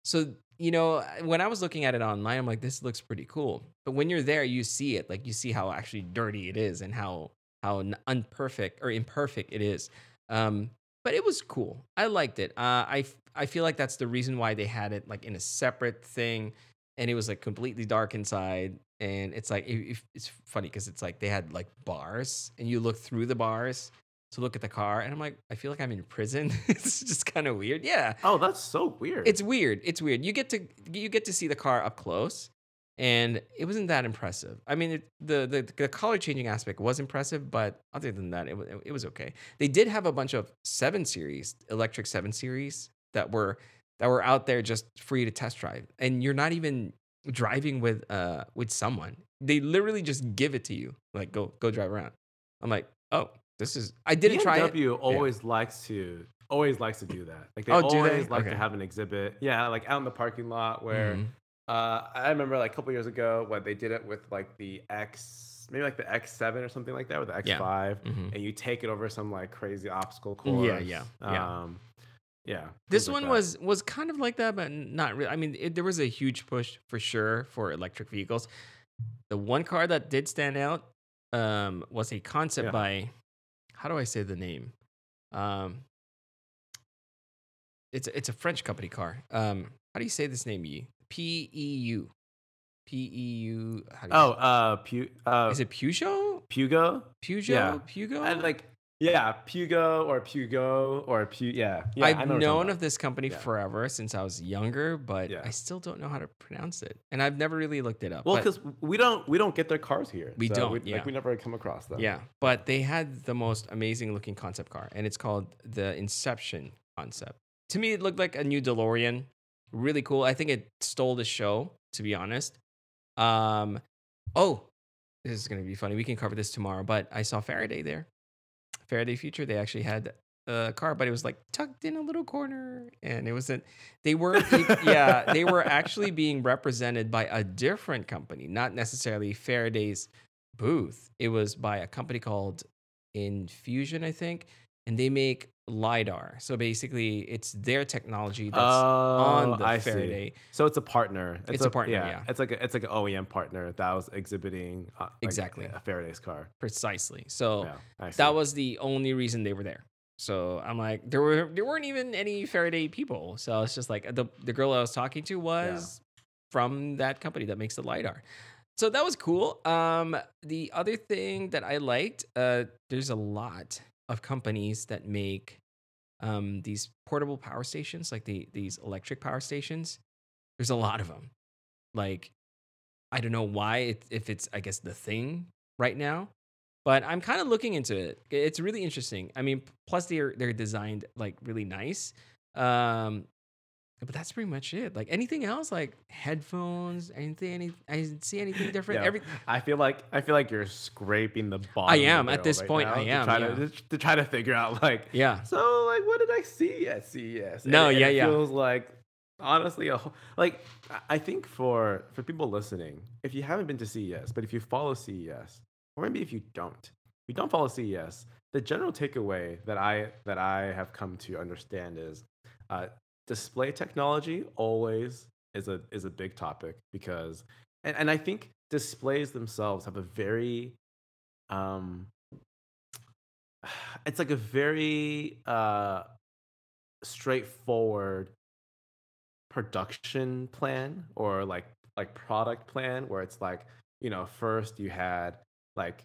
So you know, when I was looking at it online, I'm like, this looks pretty cool. But when you're there, you see it, like you see how actually dirty it is and how how unperfect or imperfect it is. Um, but it was cool. I liked it. Uh, I I feel like that's the reason why they had it like in a separate thing, and it was like completely dark inside. And it's like it, it- it's funny because it's like they had like bars, and you look through the bars to look at the car, and I'm like, I feel like I'm in prison. it's just kind of weird. Yeah, Oh, that's so weird. it's weird. It's weird. You get to you get to see the car up close, and it wasn't that impressive. I mean, it, the the the color changing aspect was impressive, but other than that, it wa- it was okay. They did have a bunch of seven series, electric seven series that were that were out there just for you to test drive, and you're not even driving with uh with someone. They literally just give it to you, like go go drive around. I'm like, oh, this is. I didn't try it. BMW always likes to always likes to do that. Like they Oh, do they? always like Okay. to have an exhibit. Yeah, like out in the parking lot where Mhm. uh, I remember like a couple years ago when they did it with like the X, maybe like the X7 or something like that, with the X5, Mhm. and you take it over some like crazy obstacle Yeah, course. yeah, yeah. Um, yeah. This things like one was was kind of like that, but not really. I mean, it, there was a huge push for sure for electric vehicles. The one car that did stand out um, was a concept Yeah. by, how do I say the name? Um, it's a, it's a French company car. Um, how do you say this name? Yi P E U P E U. how do you Oh, uh, Pu- uh, is it Peugeot? Pugo? Peugeot? Yeah. Pugo? I like, yeah, Pugo or Pugo or Pu. Yeah, yeah. I've know what you're talking known of this company Yeah. forever since I was younger, but Yeah. I still don't know how to pronounce it, and I've never really looked it up. Well, because we don't we don't get their cars here. We so don't, We, yeah. Like we never come across them. Yeah, but they had the most amazing looking concept car, and it's called the Inception concept. To me, it looked like a new DeLorean. Really cool. I think it stole the show, to be honest. Um, oh, this is gonna be funny. We can cover this tomorrow, but I saw Faraday there. Faraday Future. They actually had a car, but it was like tucked in a little corner, and it wasn't. They were, yeah, they were actually being represented by a different company, not necessarily Faraday's booth. It was by a company called Innovusion, I think, and they make lidar. So basically, it's their technology that's Oh, on the I see. Faraday. So it's a partner. It's a partner, yeah. It's like a, it's like an OEM partner that was exhibiting uh, like Exactly. a Faraday's car. Precisely. So yeah, that was the only reason they were there. So I'm like, there were there weren't even any Faraday people. So it's just like the the girl I was talking to was from that company that makes the lidar. So that was cool. Um, the other thing that I liked, uh, there's a lot of companies that make um these portable power stations, like the these electric power stations. There's a lot of them. Like, I don't know why it, if it's I guess the thing right now, but I'm kind of looking into it. It's really interesting. I mean, plus they're they're designed like really nice. Um, but that's pretty much it. Like anything else, like headphones, anything, any, I didn't see anything different. Yeah, Every I feel like I feel like you're scraping the bottom. I am, at this right point, I to am, Try yeah. to, to try to figure out like yeah, So like, what did I see at CES? And- No, and yeah, it yeah. Feels like honestly, a, whole- like I- I think for for people listening, if you haven't been to CES, but if you follow CES, or maybe if you don't, if you don't follow CES, the general takeaway that I that I have come to understand is uh, display technology always is a is a big topic because and, and I think displays themselves have a very um it's like a very uh straightforward production plan or like like product plan where it's like you know first you had like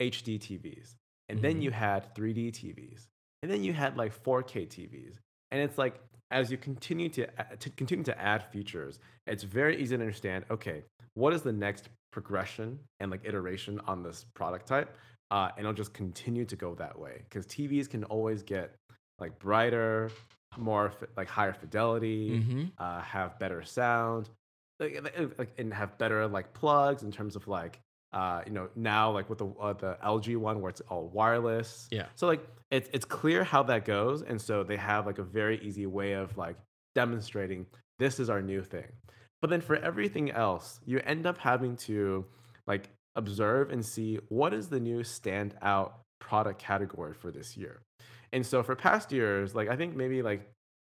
HD TVs and then Mhm. you had 3D TVs and then you had like 4K TVs and it's like as you continue to to continue to add features it's very easy to understand okay what is the next progression and like iteration on this product type uh, and it'll just continue to go that way. Because TVs can always get like brighter, more like higher fidelity, hmm uh, have better sound, like- like and have better like plugs in terms of like uh, you know now like with the uh, the LG one where it's all wireless. Yeah. So like it's it's clear how that goes, and so they have like a very easy way of like demonstrating this is our new thing. But then for everything else, you end up having to like observe and see what is the new standout product category for this year. And so for past years, like I think maybe like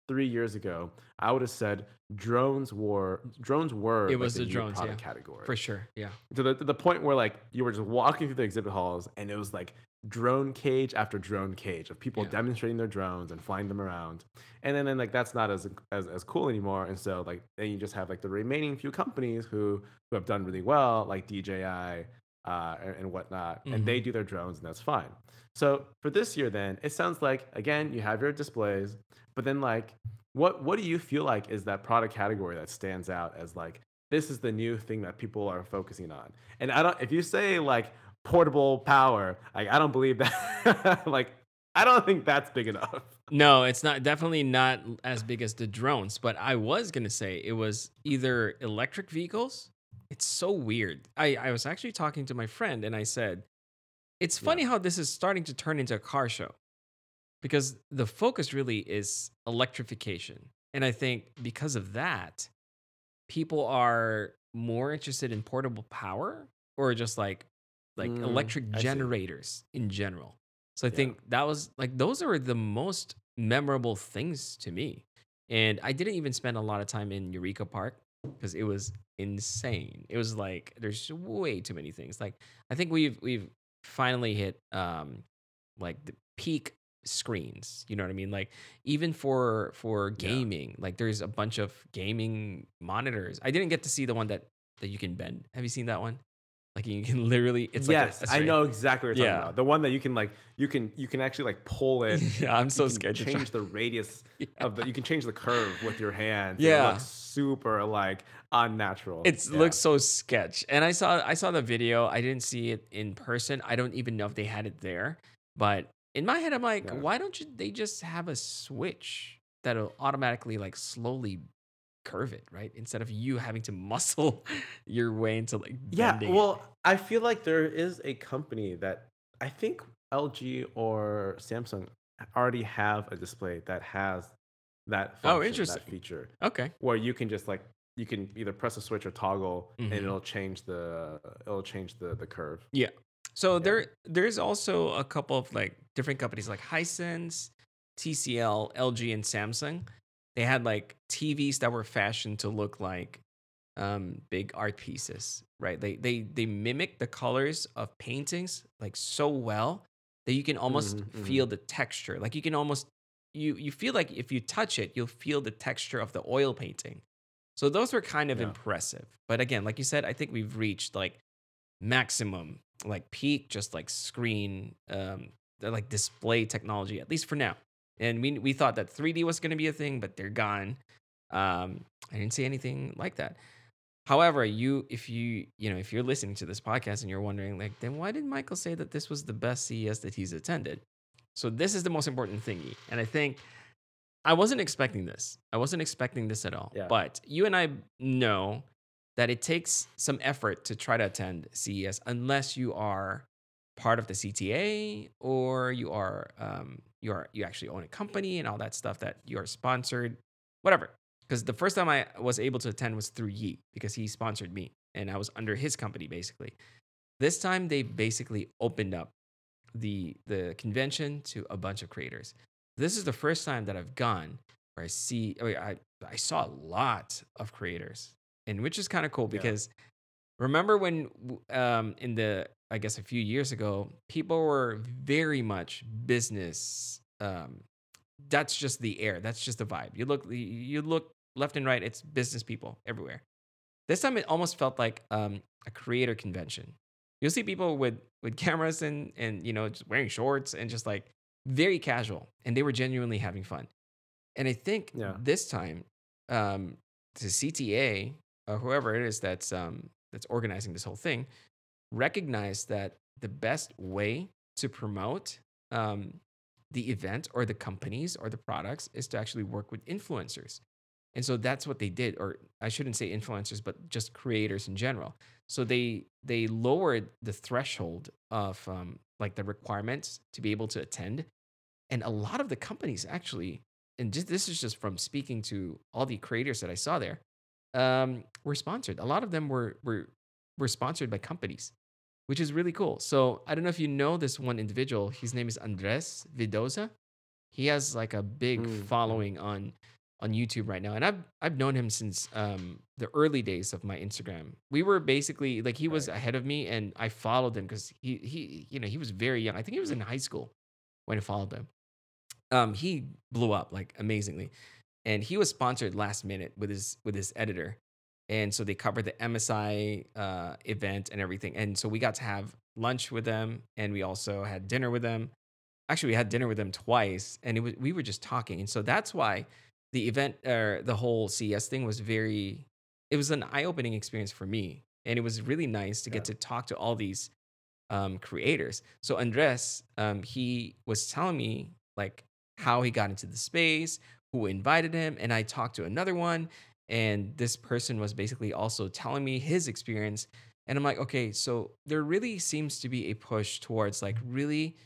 three years ago, I would have said drones were drones were It like, was the new drones, product yeah. category for sure. Yeah, to the, to the point where like you were just walking through the exhibit halls and it was like drone cage after drone cage of people Yeah. demonstrating their drones and flying them around and then, then like that's not as, as as cool anymore and so like then you just have like the remaining few companies who who have done really well like dji uh, and, and whatnot and they do their drones and that's fine so for this year then it sounds like again you have your displays but then like what what do you feel like is that product category that stands out as like this is the new thing that people are focusing on. And I don't if you say like portable power, like I don't believe that like I don't think that's big enough. No, it's not definitely not as big as the drones, but I was gonna say it was either electric vehicles. It's so weird. I, I was actually talking to my friend and I said, it's Yeah. funny how this is starting to turn into a car show. Because the focus really is electrification. And I think because of that, people are more interested in portable power or just like like Mm, electric generators in general. So I Yeah. think that was like those are the most memorable things to me. And I didn't even spend a lot of time in Eureka Park because it was insane. It was like there's way too many things. Like I think we've we've finally hit um like the peak screens. You know what I mean? Like even for for Yeah. gaming, like there's a bunch of gaming monitors. I didn't get to see the one that that you can bend. Have you seen that one? Like you can literally it's yes, like a, a I know exactly what you're Yeah. talking about. The one that you can like, you can you can actually like pull it. Yeah, I'm so you can scared change the radius Yeah. of the. You can change the curve with your hand. Yeah. it looks super like unnatural. It Yeah. looks so sketch. And I saw I saw the video. I didn't see it in person. I don't even know if they had it there. But in my head, I'm like, why don't you they just have a switch that'll automatically like slowly curve it, right? Instead of you having to muscle your way into like Yeah, bending it. well, I feel like there is a company that I think LG or Samsung already have a display that has that Oh, interesting. that feature Okay. where you can just like you can either press a switch or toggle Mhm. and it'll change the it'll change the the curve. Yeah so Yeah. there there's also a couple of like different companies like Hisense, TCL, LG, and Samsung. They had like TVs that were fashioned to look like um, big art pieces, right? They they they mimic the colors of paintings like so well that you can almost Mhm, feel the texture. Like you can almost you you feel like if you touch it, you'll feel the texture of the oil painting. So those were kind of Yeah. impressive. But again, like you said, I think we've reached like maximum like peak just like screen um like display technology at least for now and we we thought that 3d was going to be a thing but they're gone. Um i didn't see anything like that. However you if you you know if you're listening to this podcast and you're wondering like then why did michael say that this was the best ces that he's attended? So this is the most important thingy and i think i wasn't expecting this. I wasn't expecting this at all. Yeah. but you and i know that it takes some effort to try to attend CES unless you are part of the CTA or you are um, you are you actually own a company and all that stuff that you are sponsored, whatever. Because the first time I was able to attend was through Yi because he sponsored me and I was under his company basically. This time they basically opened up the the convention to a bunch of creators. This is the first time that I've gone where I see I mean, I I saw a lot of creators and which is kind of cool Yeah. because remember when um in the I guess a few years ago people were very much business um that's just the air that's just the vibe. You look you look left and right it's business people everywhere. This time it almost felt like um a creator convention. You'll see people with with cameras and and you know just wearing shorts and just like very casual and they were genuinely having fun. And i think Yeah. this time um the cta or whoever it is that's um that's organizing this whole thing recognized that the best way to promote um the event or the companies or the products is to actually work with influencers. And so that's what they did or i shouldn't say influencers but just creators in general. So they they lowered the threshold of um, like the requirements to be able to attend. And a lot of the companies actually and just, this is just from speaking to all the creators that i saw there um, were sponsored. A lot of them were were were sponsored by companies which is really cool so i don't know if you know this one individual his name is andres vidoza he has like a big Mm, following on on YouTube right now, and I've I've known him since um, the early days of my Instagram. We were basically like he was Right. ahead of me, and I followed him because he he you know he was very young. I think he was in high school when I followed him. Um, he blew up like amazingly, and he was sponsored last minute with his with his editor, and so they covered the MSI uh, event and everything, and so we got to have lunch with them, and we also had dinner with them. Actually, we had dinner with them twice, and it was we were just talking, and so that's why the event or the whole CES thing was very it was an eye-opening experience for me and it was really nice to get to talk to all these um, creators so andres um, he was telling me like how he got into the space who invited him and i talked to another one and this person was basically also telling me his experience and i'm like okay so there really seems to be a push towards like really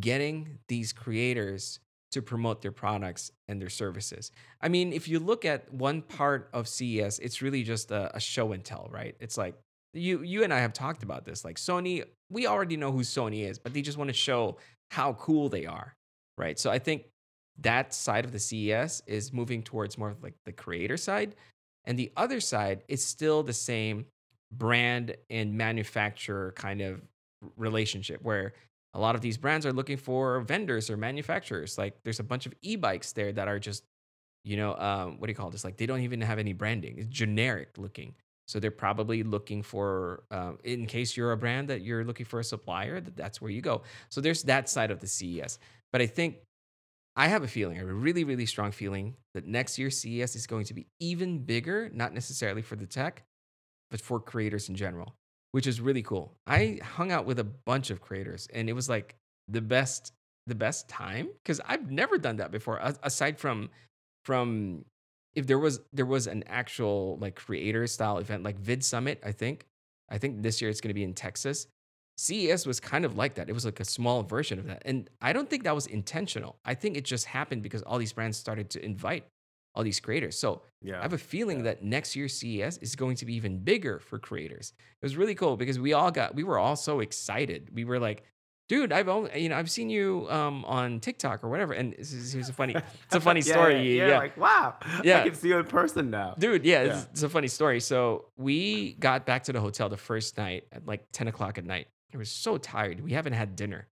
getting these creators to promote their products and their services. I mean, if you look at one part of CES, it's really just a, a show and tell, right? It's like you you and I have talked about this. Like Sony, we already know who Sony is, but they just want to show how cool they are, right? So I think that side of the CES is moving towards more of like the creator side, and the other side is still the same brand and manufacturer kind of relationship where a lot of these brands are looking for vendors or manufacturers. Like there's a bunch of e-bikes there that are just, you know, um, what do you call this? Like they don't even have any branding. It's generic looking. So they're probably looking for, uh, in case you're a brand that you're looking for a supplier, that that's where you go. So there's that side of the CES. But I think I have a feeling, I have a really, really strong feeling that next year CES is going to be even bigger, not necessarily for the tech, but for creators in general, which is really cool. I hung out with a bunch of creators and it was like the best, the best time because I've never done that before, aside from from if there was there was an actual like creator style event like VidSummit, I think. I think this year it's going to be in Texas. CES was kind of like that. It was like a small version of that. And I don't think that was intentional. I think it just happened because all these brands started to invite all these creators. So Yeah. I have a feeling yeah. that next year's CES is going to be even bigger for creators. It was really cool because we all got we were all so excited. We were like, dude, I've only you know I've seen you um, on TikTok or whatever, and it's, it's a funny it's a funny Yeah, story. Yeah, yeah. Like wow. Yeah. I can see you in person now. Dude, yeah, Yeah. It's, it's a funny story. So we got back to the hotel the first night at like 10 o'clock at night. We were so tired. We haven't had dinner.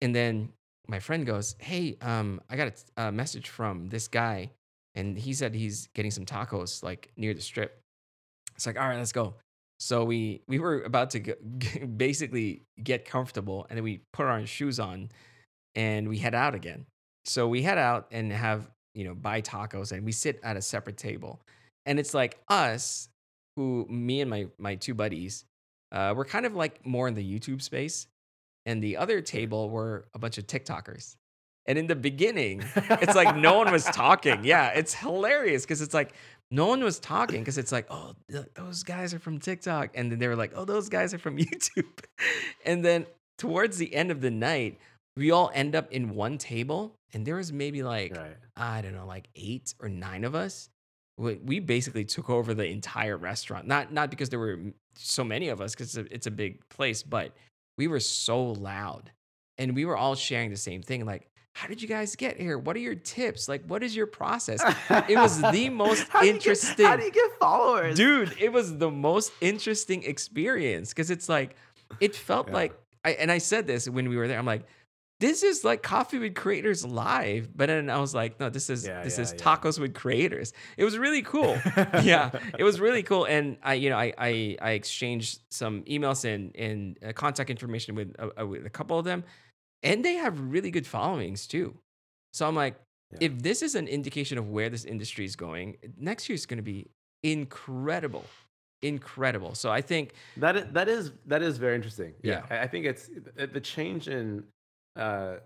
And then my friend goes, Hey, um, I got a, a message from this guy. And he said he's getting some tacos like near the strip. It's like, all right, let's go. So we we were about to go, basically get comfortable, and then we put our shoes on, and we head out again. So we head out and have you know buy tacos, and we sit at a separate table, and it's like us, who me and my my two buddies, uh, we're kind of like more in the YouTube space, and the other table were a bunch of TikTokers. And in the beginning, it's like no one was talking. Yeah, it's hilarious because it's like no one was talking because it's like, oh, th- those guys are from TikTok. And then they were like, oh, those guys are from YouTube. And then towards the end of the night, we all end up in one table. And there was maybe like, Right. I don't know, like eight or nine of us. We basically took over the entire restaurant. Not not because there were so many of us, because it's a, it's a big place, but we were so loud, and we were all sharing the same thing. Like, how did you guys get here? What are your tips? Like, what is your process? It was the most How do get- interesting how do you get followers? dude it was the most interesting experience because it's like it felt Yeah. like I, and i said this when we were there i'm like this is like coffee with creators live. But then i was like no this is Yeah, this yeah, is yeah. tacos with creators. It was really cool. Yeah it was really cool. And i you know i i, I exchanged some emails and and uh, contact information with a, a- with a couple of them. And they have really good followings too. So i'm like if this is an indication of where this industry is going next year is going to be incredible. Incredible. So i think That is, that is that is very interesting. Yeah. I think it's the change in uh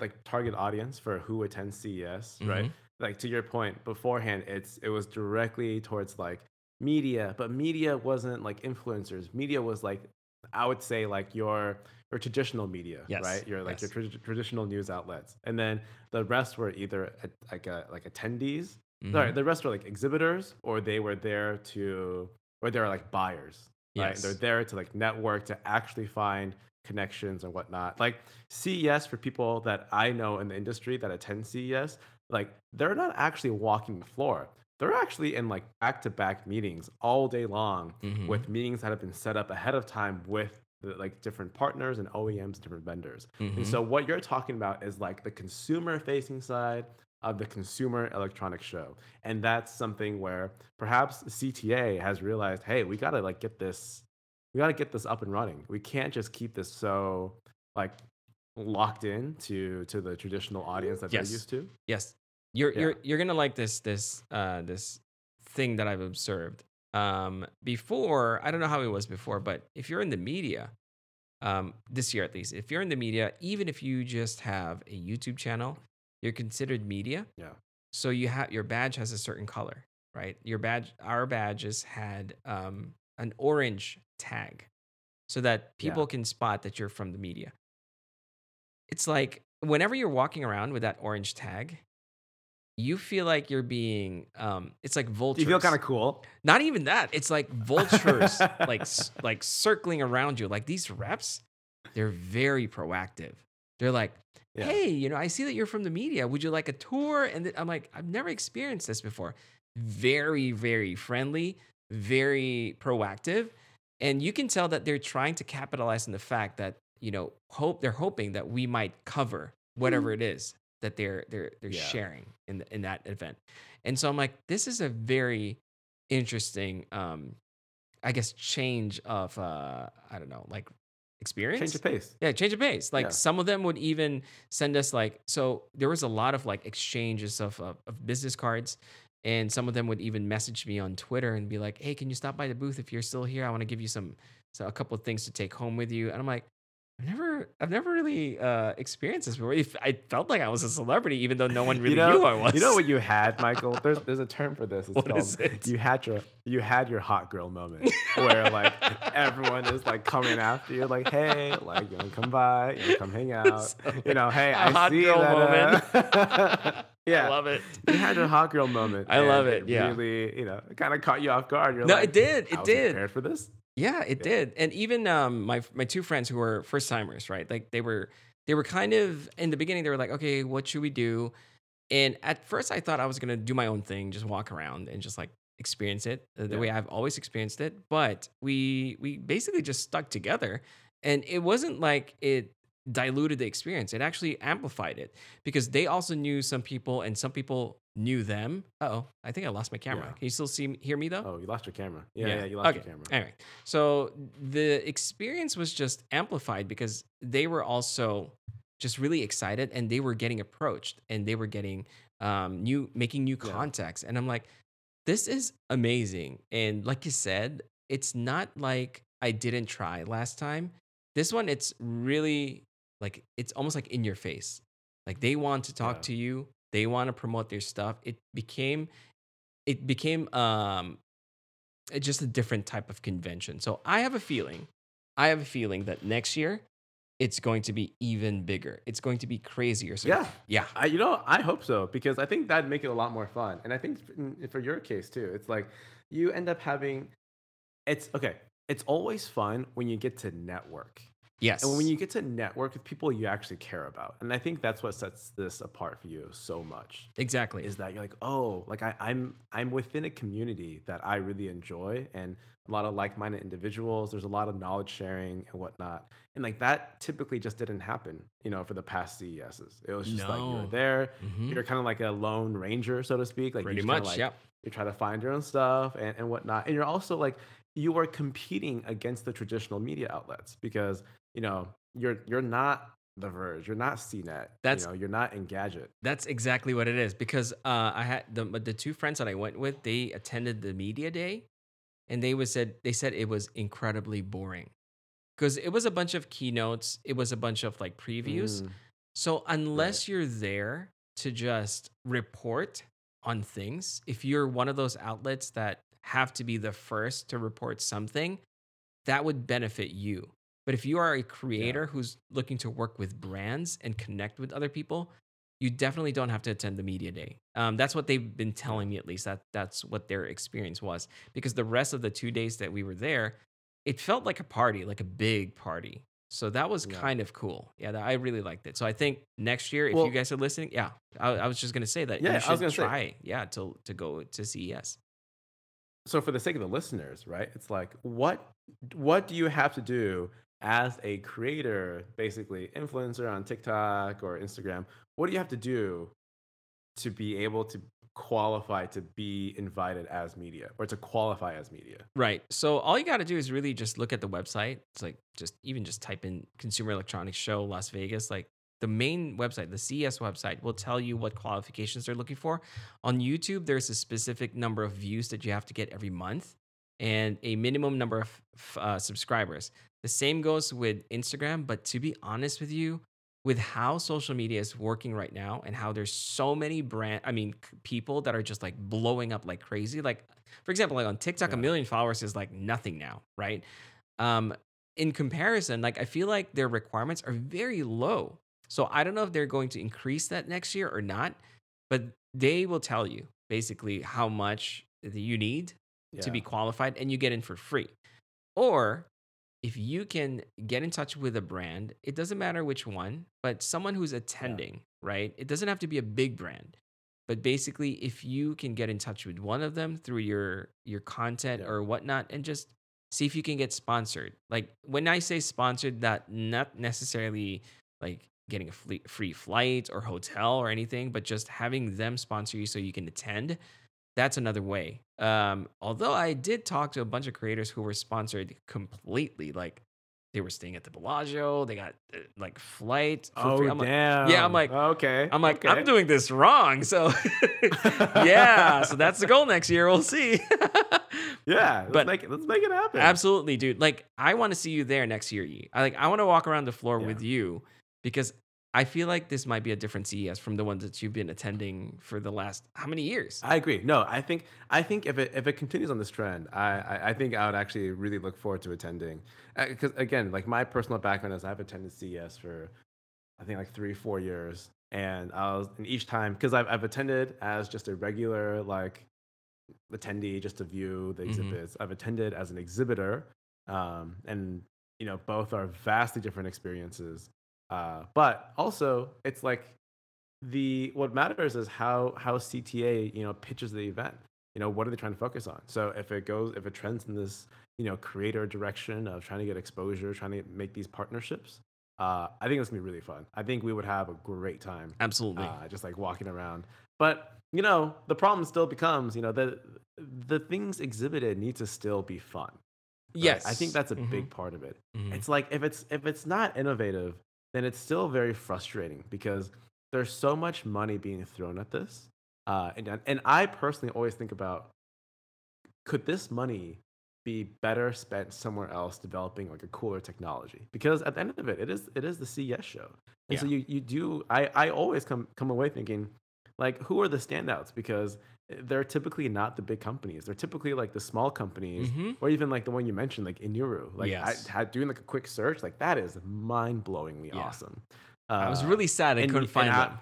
like target audience for who attends CES, right? Mhm. Like to your point, beforehand, it's it was directly towards like media, but media wasn't like influencers. Media was like I would say like your your traditional media, Yes, right? Your like yes. your trad- traditional news outlets, and then the rest were either a, like a, like attendees. Sorry, Mhm. the rest were like exhibitors, or they were there to, or they were like buyers right? They're there to like network to actually find connections and whatnot. Like CES for people that I know in the industry that attend CES, like they're not actually walking the floor. They're actually in like back-to-back meetings all day long Mhm. with meetings that have been set up ahead of time with the, like different partners and OEMs, different vendors. Mhm. And so what you're talking about is like the consumer-facing side of the consumer electronics show, and that's something where perhaps CTA has realized, hey, we gotta like get this, we gotta get this up and running. We can't just keep this so like locked in to to the traditional audience that Yes. they're used to. yes you're Yeah. you're you're gonna like this this uh this thing that i've observed um before i don't know how it was before but if you're in the media um this year at least if you're in the media even if you just have a youtube channel you're considered media Yeah. so you have your badge has a certain color right your badge our badges had um an orange tag so that Yeah. people can spot that you're from the media it's like whenever you're walking around with that orange tag you feel like you're being um it's like vultures you feel kind of cool? not even that it's like vultures like like circling around you like these reps they're very proactive they're like Yeah. hey you know i see that you're from the media would you like a tour and i'm like i've never experienced this before very very friendly very proactive and you can tell that they're trying to capitalize on the fact that you know, hope they're hoping that we might cover whatever it is that they're they're they're Yeah. sharing in the, in that event. And so I'm like, this is a very interesting, um, I guess, change of uh, I don't know, like experience. Change of pace. Yeah, change of pace. Like Yeah. some of them would even send us like so there was a lot of like exchanges of, of of business cards and some of them would even message me on Twitter and be like, "Hey, can you stop by the booth if you're still here? I want to give you some so a couple of things to take home with you." And I'm like, I've never, I've never really uh, experienced this before. I felt like I was a celebrity, even though no one really you know, knew who I was. You know what you had, Michael? There's there's a term for this. It's What called is it? you had your you had your hot girl moment where like everyone is like coming after you, like, hey, like you wanna come by, you come hang out. You know, hey, I hot see girl that. uh, yeah. I love it. You had your hot girl moment. I love and it, yeah. Really, you know, kind of caught you off guard. You're No, like, it did. It did. Prepared for this? Yeah, it Yeah. did. And even um my my two friends who were first timers, right? Like they were they were kind of in the beginning they were like, "Okay, what should we do?" And at first I thought I was going to do my own thing, just walk around and just like experience it uh, the Yeah. way I've always experienced it, but we we basically just stuck together and it wasn't like it diluted the experience. It actually amplified it because they also knew some people and some people knew them. Uh-oh, I think I lost my camera. Yeah. Can you still see me, hear me though? Oh, you lost your camera. Yeah, yeah, you lost okay. your camera. Anyway, so the experience was just amplified because they were also just really excited and they were getting approached and they were getting um, new, making new Yeah. contacts. And I'm like, this is amazing. And like you said, it's not like I didn't try last time. This one, it's really like, it's almost like in your face. Like they want to talk Yeah. to you, they want to promote their stuff. It became, it became um, it's just a different type of convention. So I have a feeling, I have a feeling that next year it's going to be even bigger. It's going to be crazier. So Yeah. yeah, I, you know, I hope so because I think that'd make it a lot more fun. And I think for your case too, it's like you end up having. It's okay. It's always fun when you get to network, yes, and when you get to network with people you actually care about. And I think that's what sets this apart for you so much. exactly. Is that you're like, oh, like I, I'm I'm within a community that I really enjoy, and a lot of like-minded individuals. There's a lot of knowledge sharing and whatnot, and like that typically just didn't happen, you know, for the past CESs. It was just like you No. were there, Mhm. you're kind of like a lone ranger, so to speak. Like you Pretty much, like, yep. You try to find your own stuff and, and whatnot, and you're also like you are competing against the traditional media outlets because you know you're you're not The Verge, you're not CNET, That's- you know, you're not Engadget. That's exactly what it is because uh, I had the the two friends that I went with. They attended the media day, and they was said they said it was incredibly boring because it was a bunch of keynotes. It was a bunch of like previews. Mm, So unless you're there to just report on things, if you're one of those outlets that have to be the first to report something, that would benefit you. But if you are a creator who's looking to work with brands and connect with other people, you definitely don't have to attend the media day. Um, that's what they've been telling me at least. That that's what their experience was. Because the rest of the two days that we were there, it felt like a party, like a big party. So that was Yeah. kind of cool. Yeah, that, I really liked it. So I think next year, if Well- you guys are listening, yeah, I, I was just gonna say that Yeah, I you was should gonna say- try, yeah, to to go to CES. so for the sake of the listeners, right? It's like what what do you have to do as a creator, basically influencer on TikTok or Instagram? What do you have to do to be able to qualify to be invited as media or to qualify as media? Right. So all you got to do is really just look at the website. It's like just even just type in Consumer Electronics Show Las Vegas. Like the main website, the CES website, will tell you what qualifications they're looking for. On YouTube, there's a specific number of views that you have to get every month and a minimum number of uh, subscribers. The same goes with Instagram. But to be honest with you, with how social media is working right now and how there's so many brand i mean people that are just like blowing up like crazy like for example like on tiktok a million followers is like nothing now right um in comparison like i feel like their requirements are very low so i don't know if they're going to increase that next year or not but they will tell you basically how much you need to be qualified and you get in for free. Or if you can get in touch with a brand, it doesn't matter which one, but someone who's attending, right? It doesn't have to be a big brand. But basically, if you can get in touch with one of them through your your content Yeah. or whatnot and just see if you can get sponsored. Like when I say sponsored, that not necessarily like getting a free flight or hotel or anything, but just having them sponsor you so you can attend. That's another way. Um, although I did talk to a bunch of creators who were sponsored completely, like they were staying at the Bellagio, they got uh, like flight. For Oh free. I'm like, damn. yeah, I'm like- okay. I'm like, okay. I'm doing this wrong. So yeah, so that's the goal next year. We'll see. Yeah, let's but- make it. Let's make it happen. Absolutely, dude. Like, I want to see you there next year. Yi. I like. I want to walk around the floor Yeah. with you because I feel like this might be a different CES from the ones that you've been attending for the last how many years? I agree. No, I think I think if it if it continues on this trend, I I, I think I would actually really look forward to attending. Because again, like my personal background is I've attended CES for I think like three four years, and I was and each time because I've I've attended as just a regular like attendee just to view the Mhm. exhibits. I've attended as an exhibitor, um, and you know both are vastly different experiences. Uh, but also, it's like the what matters is how how CTA you know pitches the event. You know what are they trying to focus on? So if it goes if it trends in this you know creator direction of trying to get exposure, trying to make these partnerships, uh, I think it's gonna be really fun. I think we would have a great time Absolutely. uh, just like walking around. But you know, the problem still becomes, you know, the the things exhibited need to still be fun. right? yes, I think that's a Mhm, big part of it. mhm. It's like if it's if it's not innovative, then it's still very frustrating because there's so much money being thrown at this. Uh, and and I personally always think about could this money be better spent somewhere else developing like a cooler technology? Because at the end of it, it is it is the CES show. And so you you do I I always come come away thinking like who are the standouts because they're typically not the big companies. They're typically like the small companies Mhm. or even like the one you mentioned like Inuru. Like Yes. I had doing like a quick search like that is mind-blowingly Yeah. awesome. I was Uh, really sad I and couldn't find I- them.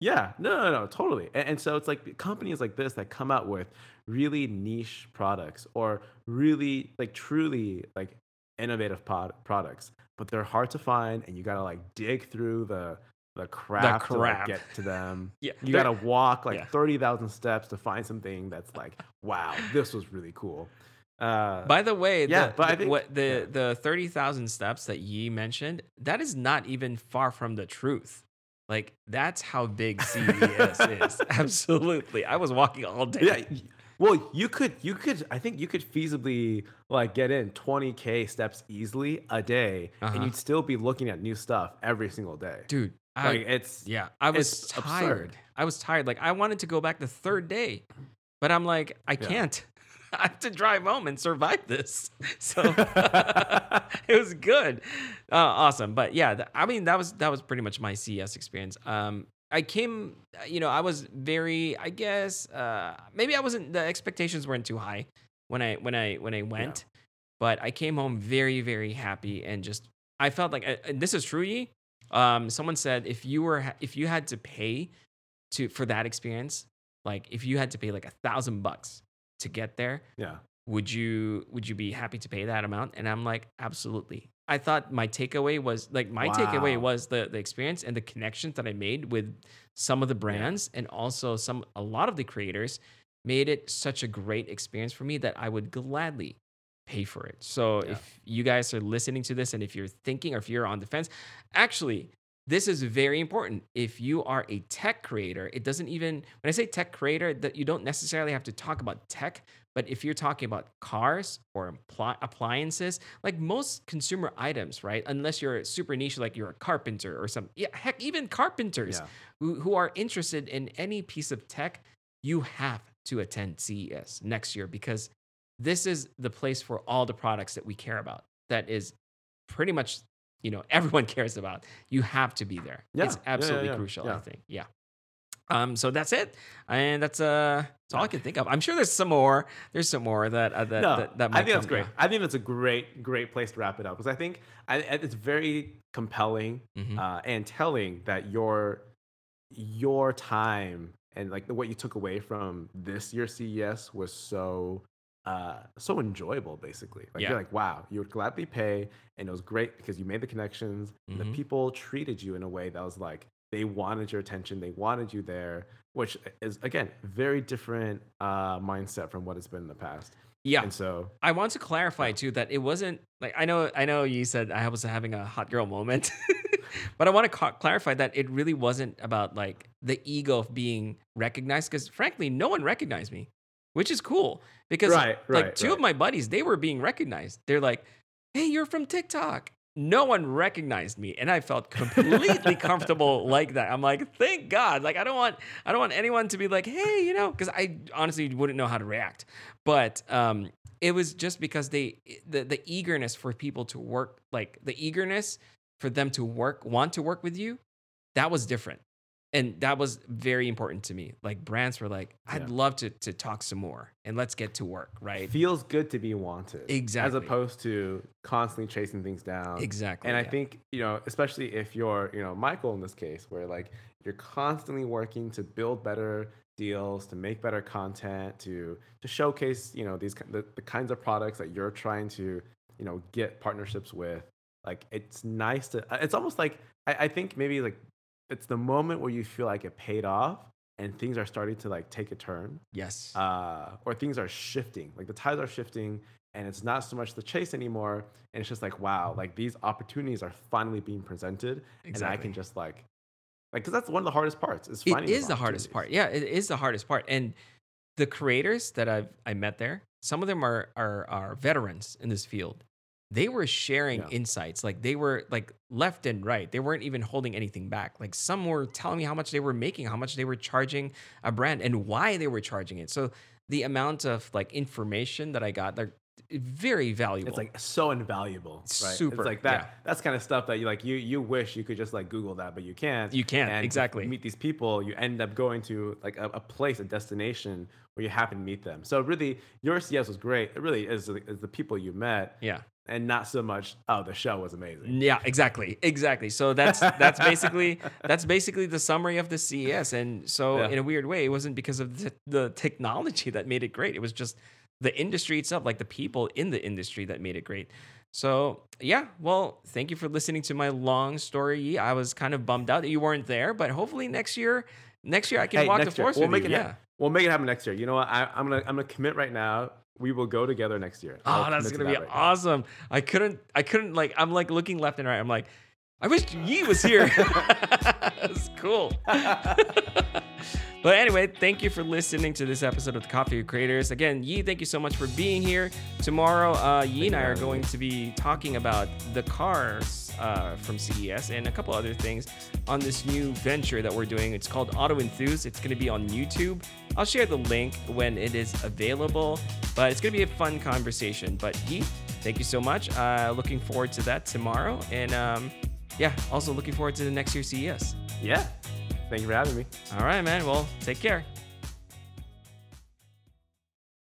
yeah, no, no, no, totally. And, and so it's like companies like this that come out with really niche products or really like truly like innovative pod- products, but they're hard to find, and you gotta like dig through the the crap, to like, get to them. Yeah, You gotta walk like yeah. thirty thousand steps to find something that's like, wow, this was really cool. Uh, By the way, yeah, the, but I think- what the yeah. the thirty thousand steps that Yi mentioned, that is not even far from the truth. Like that's how big CES is. Absolutely, I was walking all day. yeah well you could you could i think you could feasibly like get in 20k steps easily a day Uh-huh. and you'd still be looking at new stuff every single day dude. I, like it's yeah, I was tired. absurd. I was tired. Like I wanted to go back the third day, but I'm like, I Yeah. can't. I have to drive home and survive this. So it was good, uh, awesome. But yeah, th- I mean that was that was pretty much my CES experience. Um, I came, uh, you know, I was very, I guess, uh, maybe I wasn't. The expectations weren't too high when I when I when I went, but I came home very very happy and just I felt like and this is true. Um, someone said if you were if you had to pay to for that experience, like if you had to pay like a thousand bucks to get there, yeah. would you would you be happy to pay that amount? And i'm like absolutely. I thought my takeaway was like my takeaway was the the experience and the connections that i made with some of the brands and also some a lot of the creators made it such a great experience for me that i would gladly pay for it so Yeah. if you guys are listening to this and if you're thinking or if you're on the fence actually this is very important. If you are a tech creator, it doesn't even, when I say tech creator, that you don't necessarily have to talk about tech, but if you're talking about cars or appliances, like most consumer items, right? Unless you're super niche, like you're a carpenter or some, yeah, heck, even carpenters yeah who, who are interested in any piece of tech, you have to attend CES next year because this is the place for all the products that we care about. That is pretty much, you know, everyone cares about. You have to be there. Yeah, It's yeah, yeah, absolutely yeah, crucial, I think. Yeah. Um, so that's it, and that's uh, that's all I can think of. I'm sure there's some more. There's some more that uh, that, no, that, that I think that's great. I think that's a great, great place to wrap it up because I think I, it's very compelling Mhm. uh, and telling that your your time and like what you took away from this year's CES was so uh, so enjoyable. Basically, like Yeah. you're like, wow, you would gladly pay, and it was great because you made the connections. Mhm. the people treated you in a way that was like they wanted your attention, they wanted you there, which is again very different uh, mindset from what it's been in the past. Yeah. And so I want to clarify too that it wasn't like I know I know you said I was having a hot girl moment, but I want to ca- clarify that it really wasn't about like the ego of being recognized because frankly no one recognized me, which is cool because Right, like right, two of my buddies they were being recognized. They're like, "Hey, you're from TikTok." No one recognized me, and I felt completely comfortable like that. I'm like, thank God. Like, I don't want, I don't want anyone to be like, hey, you know, because I honestly wouldn't know how to react. But um, it was just because they the, the eagerness for people to work like the eagerness for them to work want to work with you that was different and that was very important to me like brands were like i'd Yeah. love to to talk some more and let's get to work right feels good to be wanted. Exactly. As opposed to constantly chasing things down. exactly And I yeah. think, you know, especially if you're, you know, Michael in this case, where like you're constantly working to build better deals, to make better content, to to showcase, you know, these the, the kinds of products that you're trying to, you know, get partnerships with. Like it's nice to it's almost like I, I think maybe like it's the moment where you feel like it paid off and things are starting to like take a turn yes uh, or things are shifting. Like the tides are shifting, and it's not so much the chase anymore. And it's just like, wow, like these opportunities are finally being presented, and I can just like, like, because that's one of the hardest parts. Is finding those is the hardest part yeah it is the hardest part and the creators that i've i met there some of them are are are veterans in this field they were sharing Yeah. insights like they were like left and right they weren't even holding anything back like some were telling me how much they were making how much they were charging a brand and why they were charging it so the amount of like information that i got they're very valuable It's like so invaluable, right? Super, It's like that. yeah. That's kind of stuff that you like. You you wish you could just like Google that, but you can't. You can't, And exactly. Meet these people. You end up going to like a, a place, a destination where you happen to meet them. So really, your CES was great. It really is, the- is the people you met, yeah and not so much. Oh, the show was amazing. Yeah, exactly, exactly. So that's that's basically that's basically the summary of the CES. And so, Yeah. in a weird way, it wasn't because of the, the technology that made it great. It was just the industry itself, like the people in the industry that made it great. So yeah, well, thank you for listening to my long story. I was kind of bummed out that you weren't there, but hopefully next year, next year I can Hey, walk the force We'll make you. it. yeah. ha- We'll make it happen next year. You know what? I, I'm gonna I'm gonna commit right now. We will go together next year. Oh, I'll Oh, that's commit to gonna be that right now. awesome. I couldn't, I couldn't like, I'm like looking left and right. I'm like, I wish Yi was here. That's cool. but anyway, thank you for listening to this episode of the Coffee Creators. Again, Yi, thank you so much for being here. Tomorrow, uh, Yi and I are going to be talking about the cars uh, from CES and a couple other things on this new venture that we're doing. It's called Auto Enthuse. It's going to be on YouTube. I'll share the link when it is available, but it's going to be a fun conversation. But Yi, thank you so much. Uh, looking forward to that tomorrow. And um, yeah, also looking forward to the next year's CES. Yeah. Thank you for having me. All right, man. Well, take care.